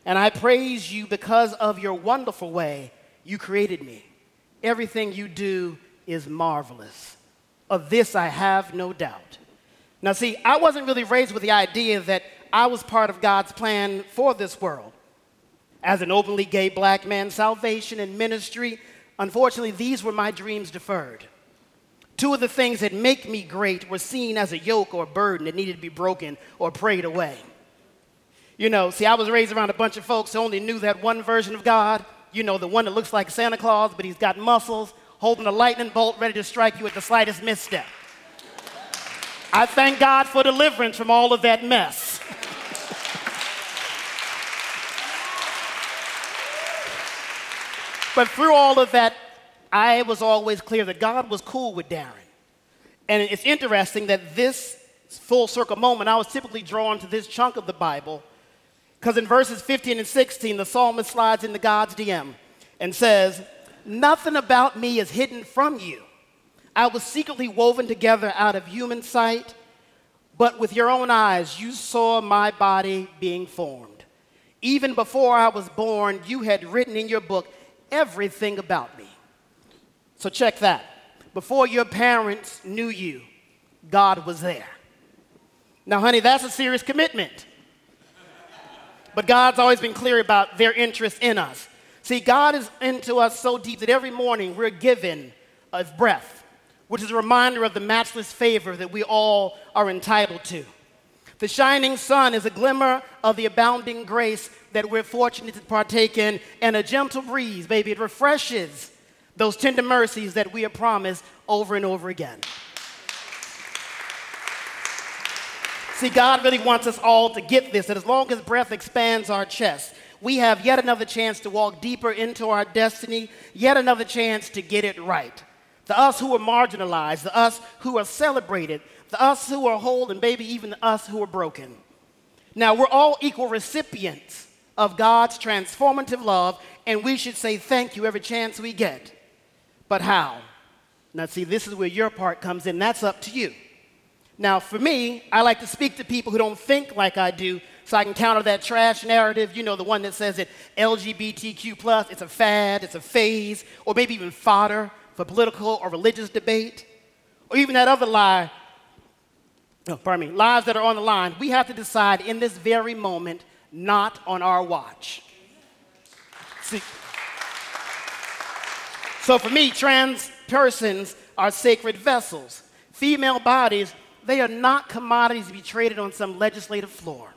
And I praise you because of your wonderful way you created me. Everything you do is marvelous. Of this I have no doubt. Now, see, I wasn't really raised with the idea that I was part of God's plan for this world. As an openly gay black man, salvation and ministry, unfortunately, these were my dreams deferred. Two of the things that make me great were seen as a yoke or a burden that needed to be broken or prayed away. You know, see, I was raised around a bunch of folks who only knew that one version of God. You know, the one that looks like Santa Claus, but he's got muscles, holding a lightning bolt ready to strike you at the slightest misstep. I thank God for deliverance from all of that mess. but through all of that I was always clear that God was cool with Darren. And it's interesting that this full circle moment, I was typically drawn to this chunk of the Bible because in verses 15 and 16, the psalmist slides into God's DM and says, Nothing about me is hidden from you. I was secretly woven together out of human sight. but with your own eyes you saw my body being formed. Even before I was born, you had written in your book everything about me. So check that. Before your parents knew you, God was there. Now, honey, that's a serious commitment. But God's always been clear about their interest in us. See, God is into us so deep that every morning we're given a breath, which is a reminder of the matchless favor that we all are entitled to. The shining sun is a glimmer of the abounding grace that we're fortunate to partake in, and a gentle breeze, baby, it refreshes those tender mercies that we are promised over and over again. See, God really wants us all to get this that as long as breath expands our chest, we have yet another chance to walk deeper into our destiny, yet another chance to get it right. The us who are marginalized, the us who are celebrated, the us who are whole, and maybe even the us who are broken. Now, we're all equal recipients of God's transformative love, and we should say thank you every chance we get. But how? Now, see, this is where your part comes in. That's up to you. Now, for me, I like to speak to people who don't think like I do so I can counter that trash narrative, you know, the one that says that LGBTQ plus, it's a fad, it's a phase, or maybe even fodder for political or religious debate. Or even that other lie, oh, pardon me, lies that are on the line. We have to decide in this very moment, not on our watch. See, so for me, trans persons are sacred vessels. Female bodies they are not commodities to be traded on some legislative floor.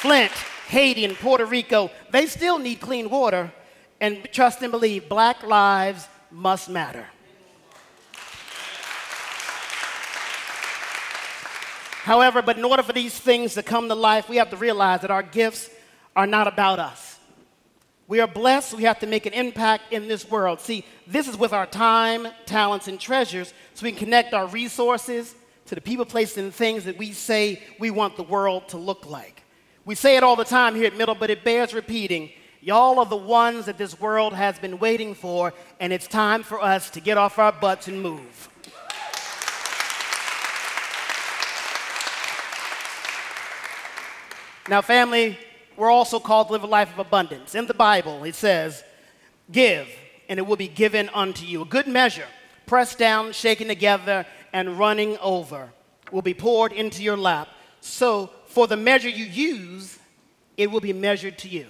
Flint, Haiti, and Puerto Rico, they still need clean water, and trust and believe, black lives must matter. However, but in order for these things to come to life, we have to realize that our gifts are not about us. We are blessed. We have to make an impact in this world. See, this is with our time, talents, and treasures so we can connect our resources to the people, places, and things that we say we want the world to look like. We say it all the time here at Middle, but it bears repeating. Y'all are the ones that this world has been waiting for, and it's time for us to get off our butts and move. Now, family, we're also called to live a life of abundance. In the Bible, it says, Give, and it will be given unto you. A good measure, pressed down, shaken together, and running over, will be poured into your lap. So, for the measure you use, it will be measured to you.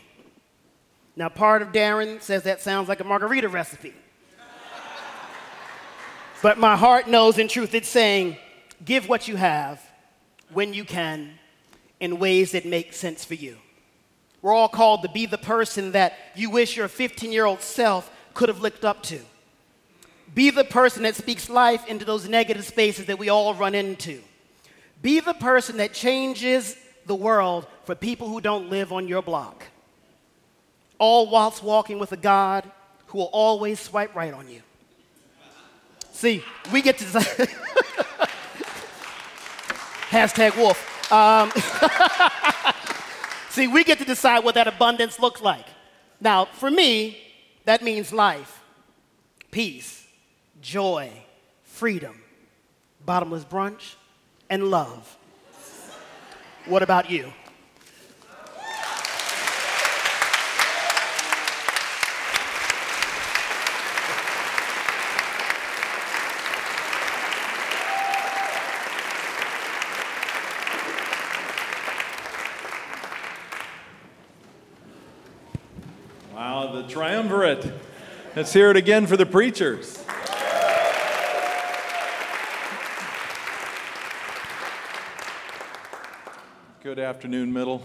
Now, part of Darren says that sounds like a margarita recipe. but my heart knows in truth it's saying, give what you have when you can in ways that make sense for you. We're all called to be the person that you wish your 15 year old self could have looked up to. Be the person that speaks life into those negative spaces that we all run into. Be the person that changes the world for people who don't live on your block. All whilst walking with a God who will always swipe right on you. See, we get to. Hashtag wolf. Um, See, we get to decide what that abundance looks like. Now, for me, that means life, peace, joy, freedom, bottomless brunch, and love. What about you? The triumvirate. Let's hear it again for the preachers. Good afternoon, Middle.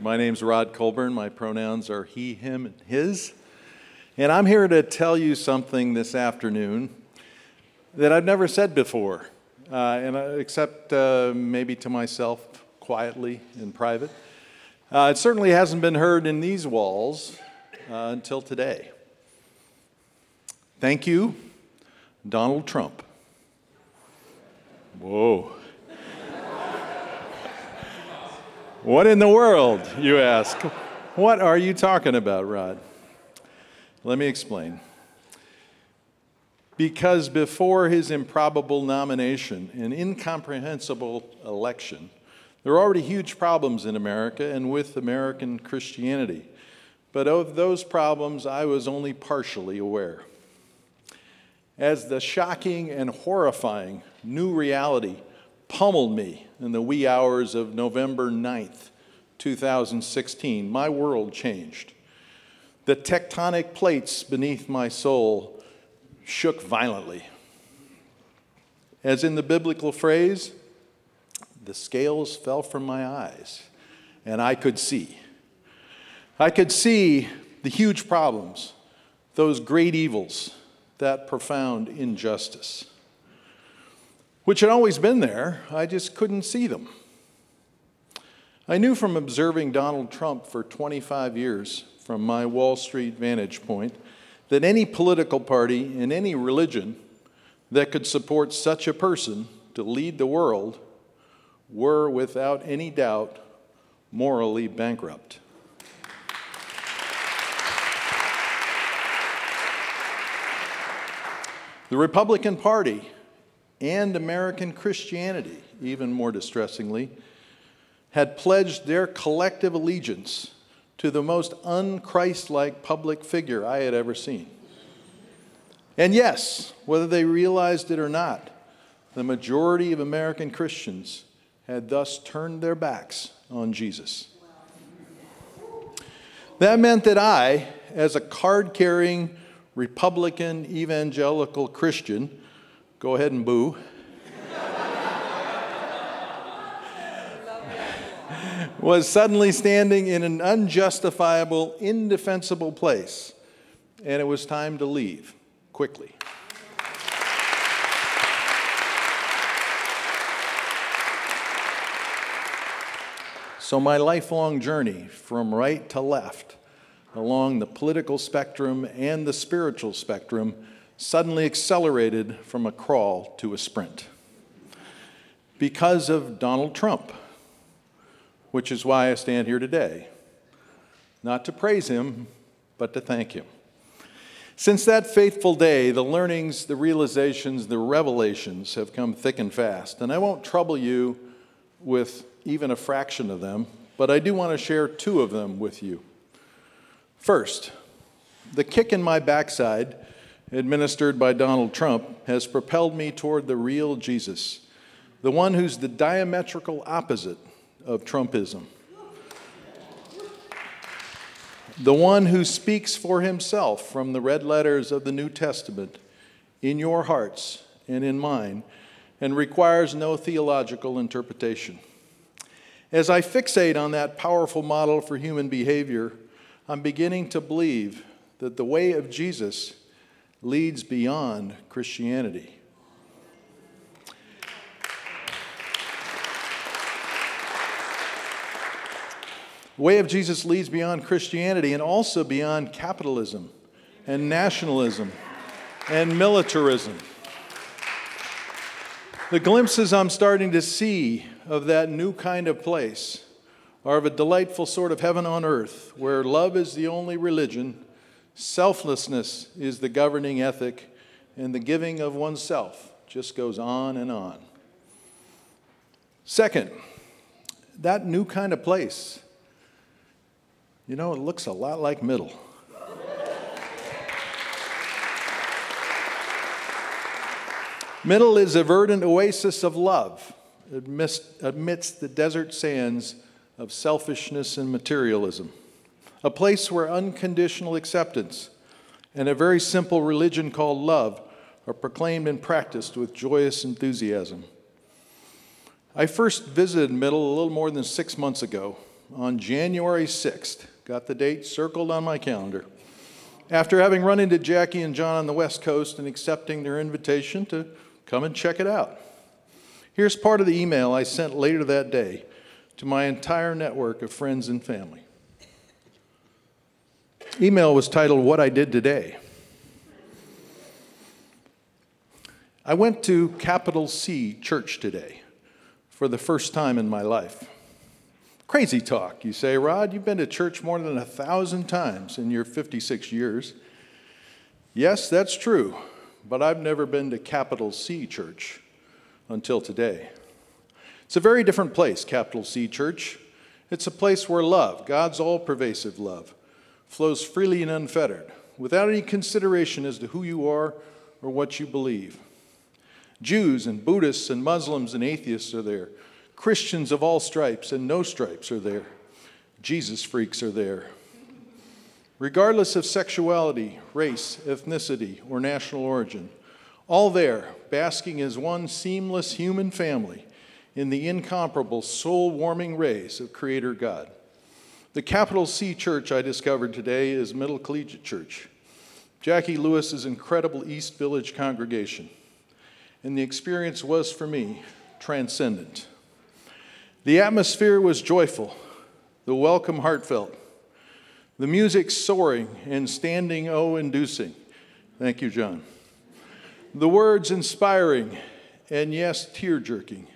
My name's Rod Colburn. My pronouns are he, him, and his. And I'm here to tell you something this afternoon that I've never said before, uh, and, uh, except uh, maybe to myself quietly in private. Uh, it certainly hasn't been heard in these walls uh, until today. Thank you, Donald Trump. Whoa. what in the world, you ask? What are you talking about, Rod? Let me explain. because before his improbable nomination and incomprehensible election, there are already huge problems in America and with American Christianity. But of those problems, I was only partially aware. As the shocking and horrifying new reality pummeled me in the wee hours of November 9th, 2016, my world changed. The tectonic plates beneath my soul shook violently. As in the biblical phrase, the scales fell from my eyes, and I could see. I could see the huge problems, those great evils, that profound injustice, which had always been there, I just couldn't see them. I knew from observing Donald Trump for 25 years from my Wall Street vantage point that any political party in any religion that could support such a person to lead the world were, without any doubt, morally bankrupt. The Republican Party and American Christianity, even more distressingly, had pledged their collective allegiance to the most unchristlike public figure I had ever seen. And yes, whether they realized it or not, the majority of American Christians had thus turned their backs on Jesus. That meant that I, as a card carrying Republican evangelical Christian, go ahead and boo, was suddenly standing in an unjustifiable, indefensible place, and it was time to leave quickly. So, my lifelong journey from right to left along the political spectrum and the spiritual spectrum suddenly accelerated from a crawl to a sprint because of Donald Trump which is why I stand here today. Not to praise him, but to thank him. Since that faithful day, the learnings, the realizations, the revelations have come thick and fast. And I won't trouble you with even a fraction of them, but I do want to share two of them with you. First, the kick in my backside, administered by Donald Trump, has propelled me toward the real Jesus, the one who's the diametrical opposite of Trumpism. The one who speaks for himself from the red letters of the New Testament in your hearts and in mine and requires no theological interpretation. As I fixate on that powerful model for human behavior, I'm beginning to believe that the way of Jesus leads beyond Christianity. The way of Jesus leads beyond Christianity and also beyond capitalism and nationalism and militarism. The glimpses I'm starting to see of that new kind of place are of a delightful sort of heaven on earth where love is the only religion, selflessness is the governing ethic, and the giving of oneself just goes on and on. Second, that new kind of place you know, it looks a lot like middle. Middle is a verdant oasis of love amidst, the desert sands of selfishness and materialism. A place where unconditional acceptance and a very simple religion called love are proclaimed and practiced with joyous enthusiasm. I first visited Middle a little more than six months ago on January 6th. Got the date circled on my calendar. After having run into Jacqui and John on the West Coast and accepting their invitation to come and check it out. Here's part of the email I sent later that day to my entire network of friends and family. Email was titled What I Did Today. I went to Capital C Church today for the first time in my life. Crazy talk, you say, Rod. You've been to church more than a thousand times in your 56 years. Yes, that's true, but I've never been to capital C church until today. It's a very different place, capital C church. It's a place where love, God's all pervasive love, flows freely and unfettered, without any consideration as to who you are or what you believe. Jews and Buddhists and Muslims and atheists are there. Christians of all stripes and no stripes are there. Jesus freaks are there. Regardless of sexuality, race, ethnicity, or national origin, all there, basking as one seamless human family in the incomparable, soul warming rays of Creator God. The capital C church I discovered today is Middle Collegiate Church, Jacqui Lewis's incredible East Village congregation. And the experience was, for me, transcendent. The atmosphere was joyful, the welcome heartfelt, the music soaring and standing O inducing. Thank you, John. The words inspiring and yes, tear jerking.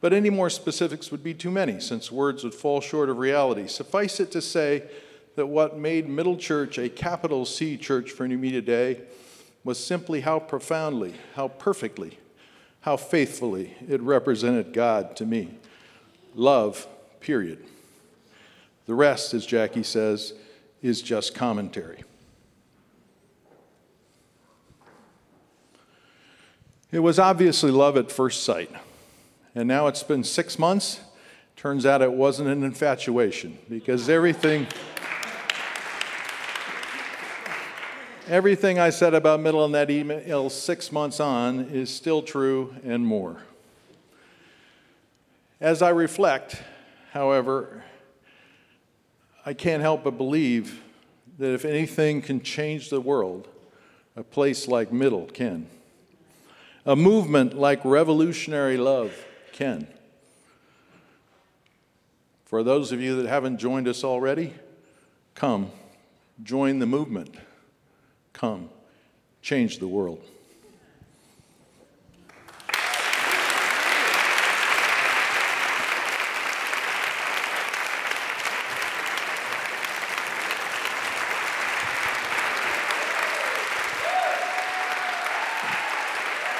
But any more specifics would be too many, since words would fall short of reality. Suffice it to say that what made Middle Church a capital C church for me today was simply how profoundly, how perfectly, how faithfully it represented God to me love, period. The rest, as Jacqui says, is just commentary. It was obviously love at first sight. And now it's been six months. Turns out it wasn't an infatuation because everything. Everything I said about middle in that email six months on is still true and more. As I reflect, however, I can't help but believe that if anything can change the world, a place like Middle can. A movement like Revolutionary Love can. For those of you that haven't joined us already, come, join the movement. Come, change the world.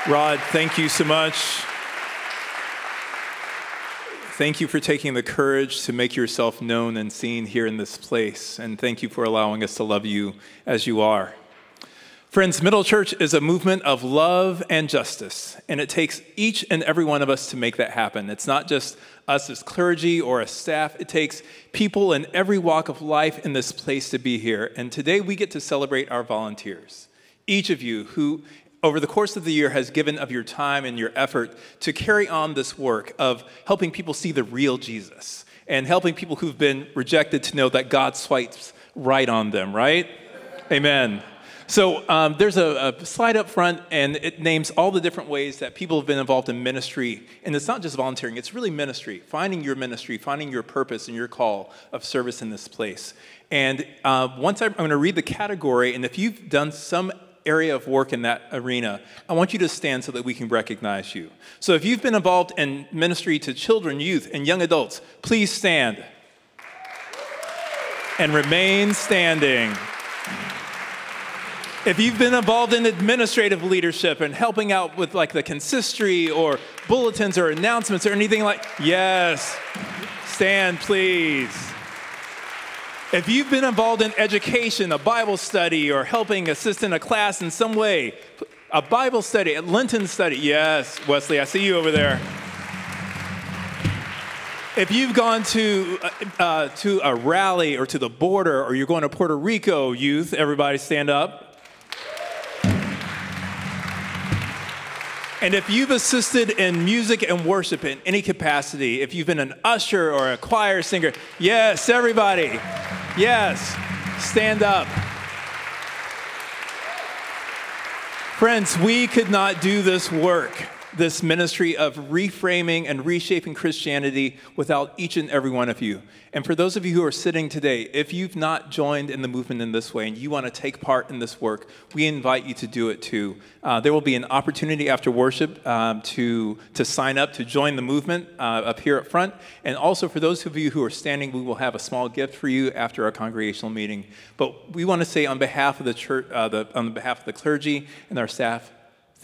Rod, thank you so much. Thank you for taking the courage to make yourself known and seen here in this place. And thank you for allowing us to love you as you are. Friends, Middle Church is a movement of love and justice, and it takes each and every one of us to make that happen. It's not just us as clergy or as staff, it takes people in every walk of life in this place to be here. And today we get to celebrate our volunteers. Each of you who over the course of the year has given of your time and your effort to carry on this work of helping people see the real Jesus and helping people who've been rejected to know that God swipes right on them, right? Amen. So um, there's a, a, slide up front, and it names all the different ways that people have been involved in ministry. And it's not just volunteering, it's really ministry, finding your ministry, finding your purpose and your call of service in this place. And uh, once I, I'm going to read the category, and if you've done some area of work in that arena, I want you to stand so that we can recognize you. So if you've been involved in ministry to children, youth, and young adults, please stand and remain standing. If you've been involved in administrative leadership and helping out with like the consistory or bulletins or announcements or anything like, yes, stand please. If you've been involved in education, a Bible study, or helping assist in a class in some way, a Bible study, a Lenten study, yes, Wesley, I see you over there. If you've gone to, uh, uh, to a rally or to the border, or you're going to Puerto Rico, youth, everybody stand up. And if you've assisted in music and worship in any capacity, if you've been an usher or a choir singer, yes, everybody. Yes, stand up. Friends, we could not do this work this ministry of reframing and reshaping Christianity without each and every one of you. And for those of you who are sitting today, if you've not joined in the movement in this way and you want to take part in this work, we invite you to do it too. Uh, there will be an opportunity after worship um, to, to sign up to join the movement uh, up here up front. And also for those of you who are standing, we will have a small gift for you after our congregational meeting. But we want to say on behalf of the church, uh, the, on behalf of the clergy and our staff,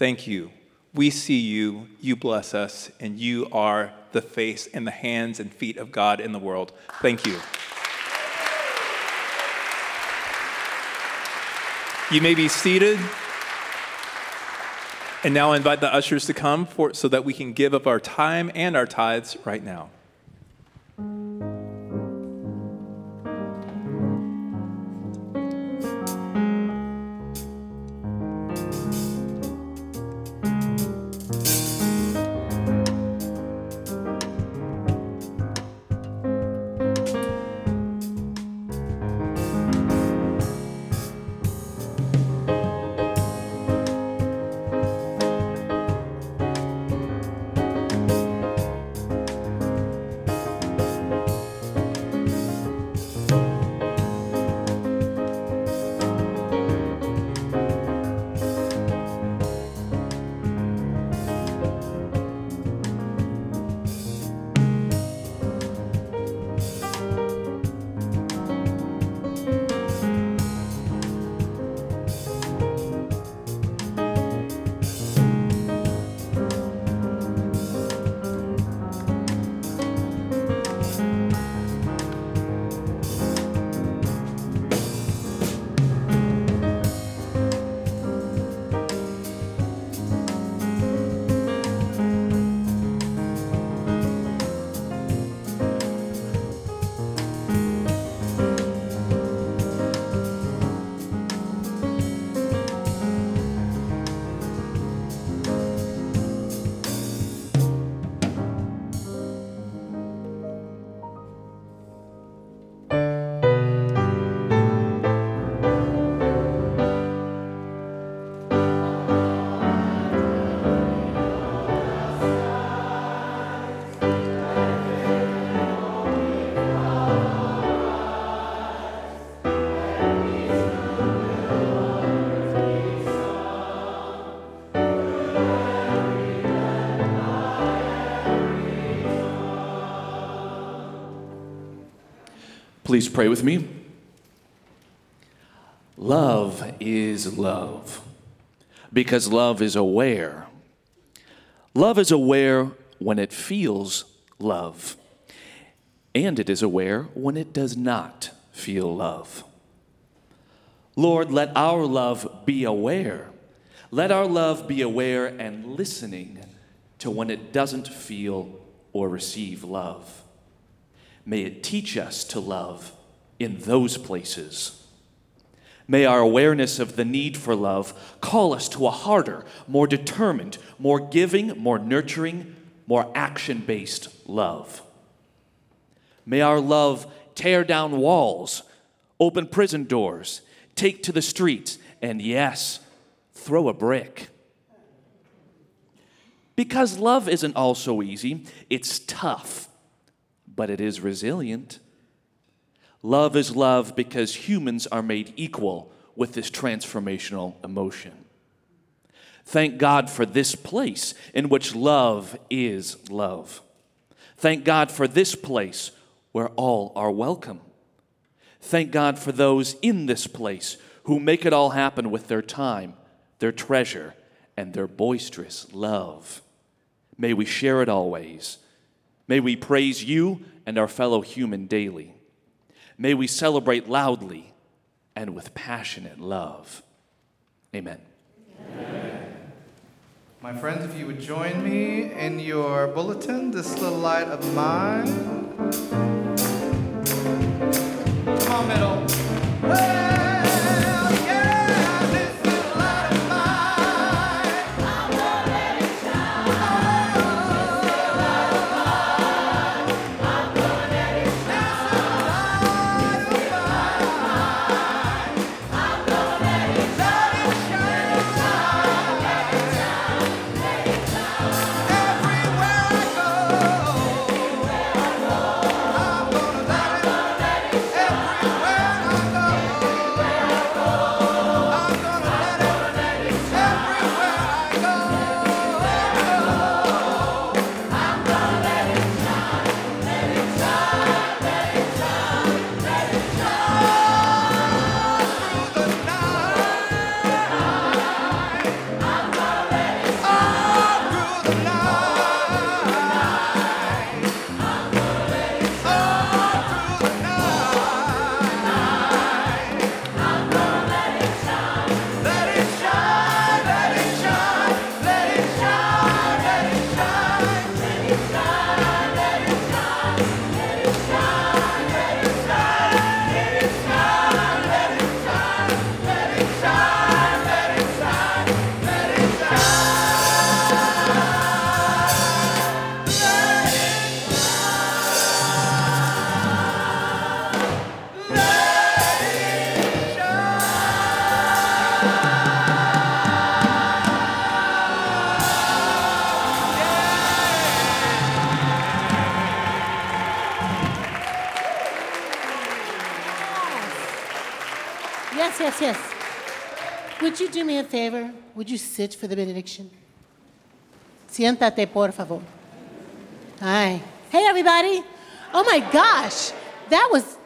Thank you. We see you, you bless us, and you are the face and the hands and feet of God in the world. Thank you. You may be seated. And now I invite the ushers to come for, so that we can give up our time and our tithes right now. Please pray with me. Love is love because love is aware. Love is aware when it feels love, and it is aware when it does not feel love. Lord, let our love be aware. Let our love be aware and listening to when it doesn't feel or receive love. May it teach us to love in those places. May our awareness of the need for love call us to a harder, more determined, more giving, more nurturing, more action based love. May our love tear down walls, open prison doors, take to the streets, and yes, throw a brick. Because love isn't all so easy, it's tough but it is resilient. Love is love because humans are made equal with this transformational emotion. Thank God for this place in which love is love. Thank God for this place where all are welcome. Thank God for those in this place who make it all happen with their time, their treasure, and their boisterous love. May we share it always May we praise you and our fellow human daily. May we celebrate loudly and with passionate love. Amen. Amen. My friends, if you would join me in your bulletin, this little light of mine. Come on, middle. Hey! A favor? Would you sit for the benediction? Siéntate, por favor. Hi. Hey, everybody. Oh my gosh, that was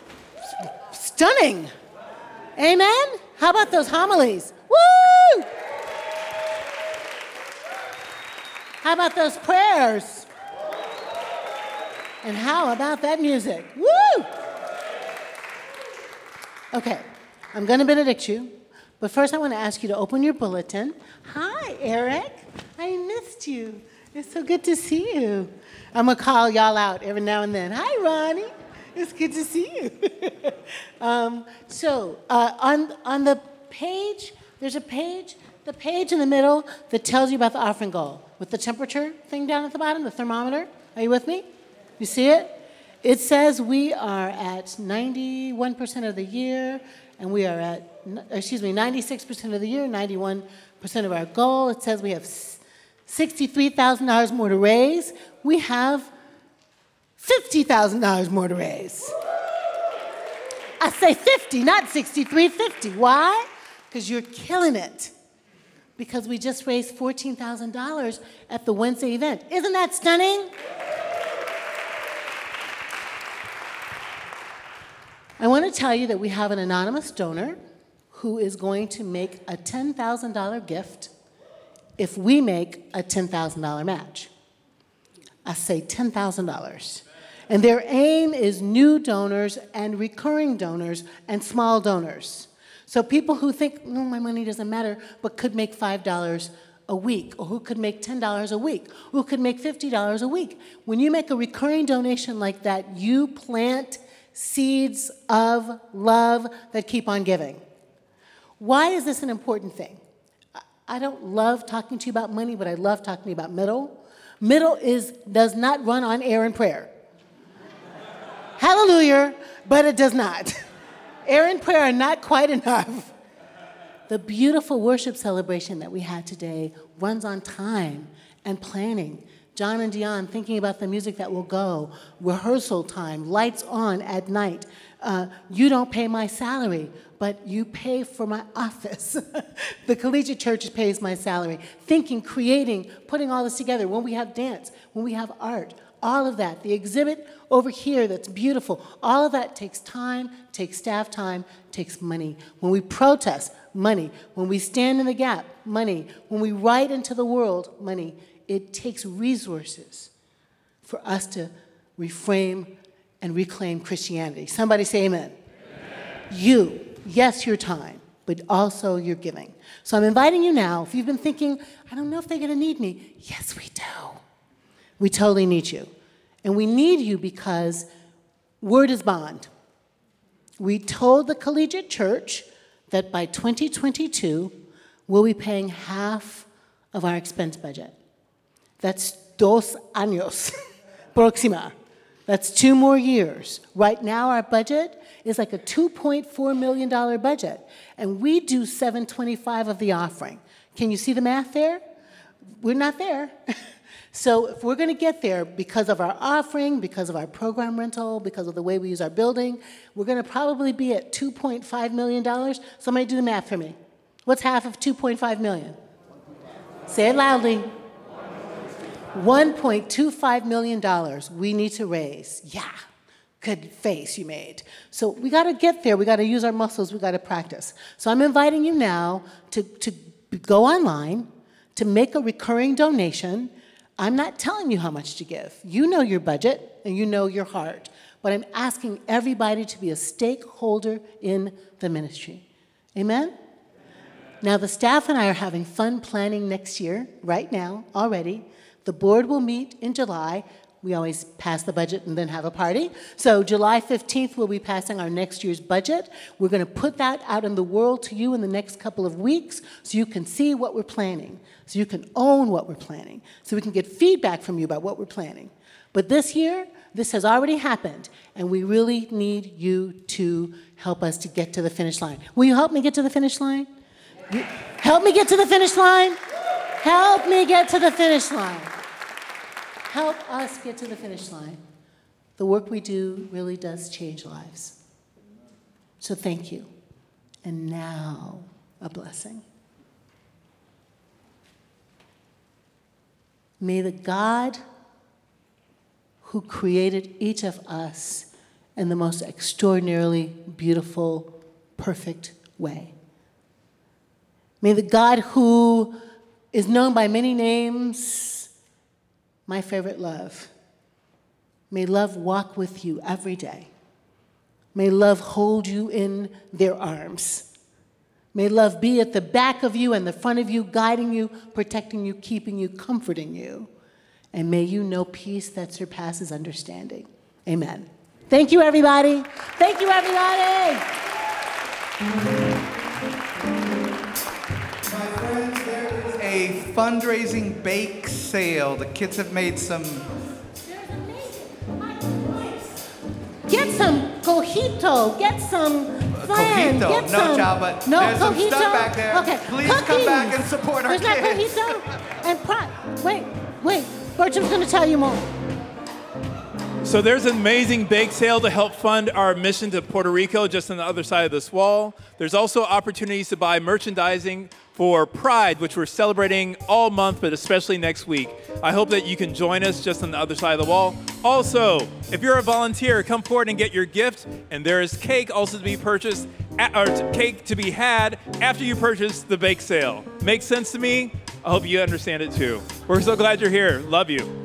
stunning. Amen? How about those homilies? Woo! How about those prayers? And how about that music? Woo! Okay, I'm going to benedict you, but first I want to ask you to open your bulletin. Hi, Eric. I missed you. It's so good to see you. I'm going to call y'all out every now and then. Hi, Ronnie. It's good to see you. um, so, uh, on, on the page, there's a page, the page in the middle that tells you about the offering goal with the temperature thing down at the bottom, the thermometer. Are you with me? You see it? It says we are at 91% of the year, and we are at, excuse me, 96% of the year, 91% of our goal. It says we have $63,000 more to raise. We have $50,000 more to raise. I say 50, not 63, 50. Why? Because you're killing it. Because we just raised $14,000 at the Wednesday event. Isn't that stunning? I want to tell you that we have an anonymous donor who is going to make a $10,000 gift if we make a $10,000 match. I say $10,000. And their aim is new donors and recurring donors and small donors. So people who think, no, my money doesn't matter, but could make $5 a week, or who could make $10 a week, who could make $50 a week. When you make a recurring donation like that, you plant seeds of love that keep on giving. Why is this an important thing? I don't love talking to you about money, but I love talking about middle. Middle is does not run on air and prayer. Hallelujah, but it does not. Air and prayer are not quite enough. The beautiful worship celebration that we had today runs on time and planning. John and Dion thinking about the music that will go, rehearsal time, lights on at night. Uh, you don't pay my salary, but you pay for my office. the collegiate church pays my salary. Thinking, creating, putting all this together. When we have dance, when we have art, all of that. The exhibit over here that's beautiful, all of that takes time, takes staff time, takes money. When we protest, money. When we stand in the gap, money. When we write into the world, money. It takes resources for us to reframe and reclaim Christianity. Somebody say amen. amen. You, yes, your time, but also your giving. So I'm inviting you now, if you've been thinking, I don't know if they're going to need me, yes, we do. We totally need you. And we need you because word is bond. We told the collegiate church that by 2022, we'll be paying half of our expense budget. That's dos años, próxima. That's two more years. Right now, our budget is like a $2.4 million budget, and we do 725 of the offering. Can you see the math there? We're not there. So if we're going to get there because of our offering, because of our program rental, because of the way we use our building, we're going to probably be at $2.5 million. Somebody do the math for me. What's half of 2.5 million? Say it loudly. $1.25 million we need to raise. Yeah, good face you made. So we got to get there. We got to use our muscles. We got to practice. So I'm inviting you now to, to go online, to make a recurring donation I'm not telling you how much to give. You know your budget and you know your heart. But I'm asking everybody to be a stakeholder in the ministry. Amen? Now, the staff and I are having fun planning next year, right now, already. The board will meet in July. We always pass the budget and then have a party. So, July 15th, we'll be passing our next year's budget. We're going to put that out in the world to you in the next couple of weeks so you can see what we're planning, so you can own what we're planning, so we can get feedback from you about what we're planning. But this year, this has already happened, and we really need you to help us to get to the finish line. Will you help me get to the finish line? Help me get to the finish line? Help me get to the finish line help us get to the finish line. The work we do really does change lives. So thank you. and now a blessing. May the God who created each of us in the most extraordinarily beautiful, perfect way. May the God who is known by many names, my favorite love, may love walk with you every day. May love hold you in their arms. May love be at the back of you and the front of you, guiding you, protecting you, keeping you, comforting you. And may you know peace that surpasses understanding. Amen. Thank you, everybody. Thank you, everybody. Fundraising bake sale. The kids have made some. Get some coquito. Get some uh, flan. Coquito, Get no, some. child, but no there's some coquito. stuff back there. Okay. Please come back and support our There's not kids. coquito and pro- Wait, wait. Bertram's going to tell you more. So there's an amazing bake sale to help fund our mission to Puerto Rico just on the other side of this wall. There's also opportunities to buy merchandising for Pride, which we're celebrating all month, but especially next week. I hope that you can join us just on the other side of the wall. Also, if you're a volunteer, come forward and get your gift. And there is cake also to be purchased, or cake to be had after you purchase the bake sale. Makes sense to me? I hope you understand it too. We're so glad you're here. Love you.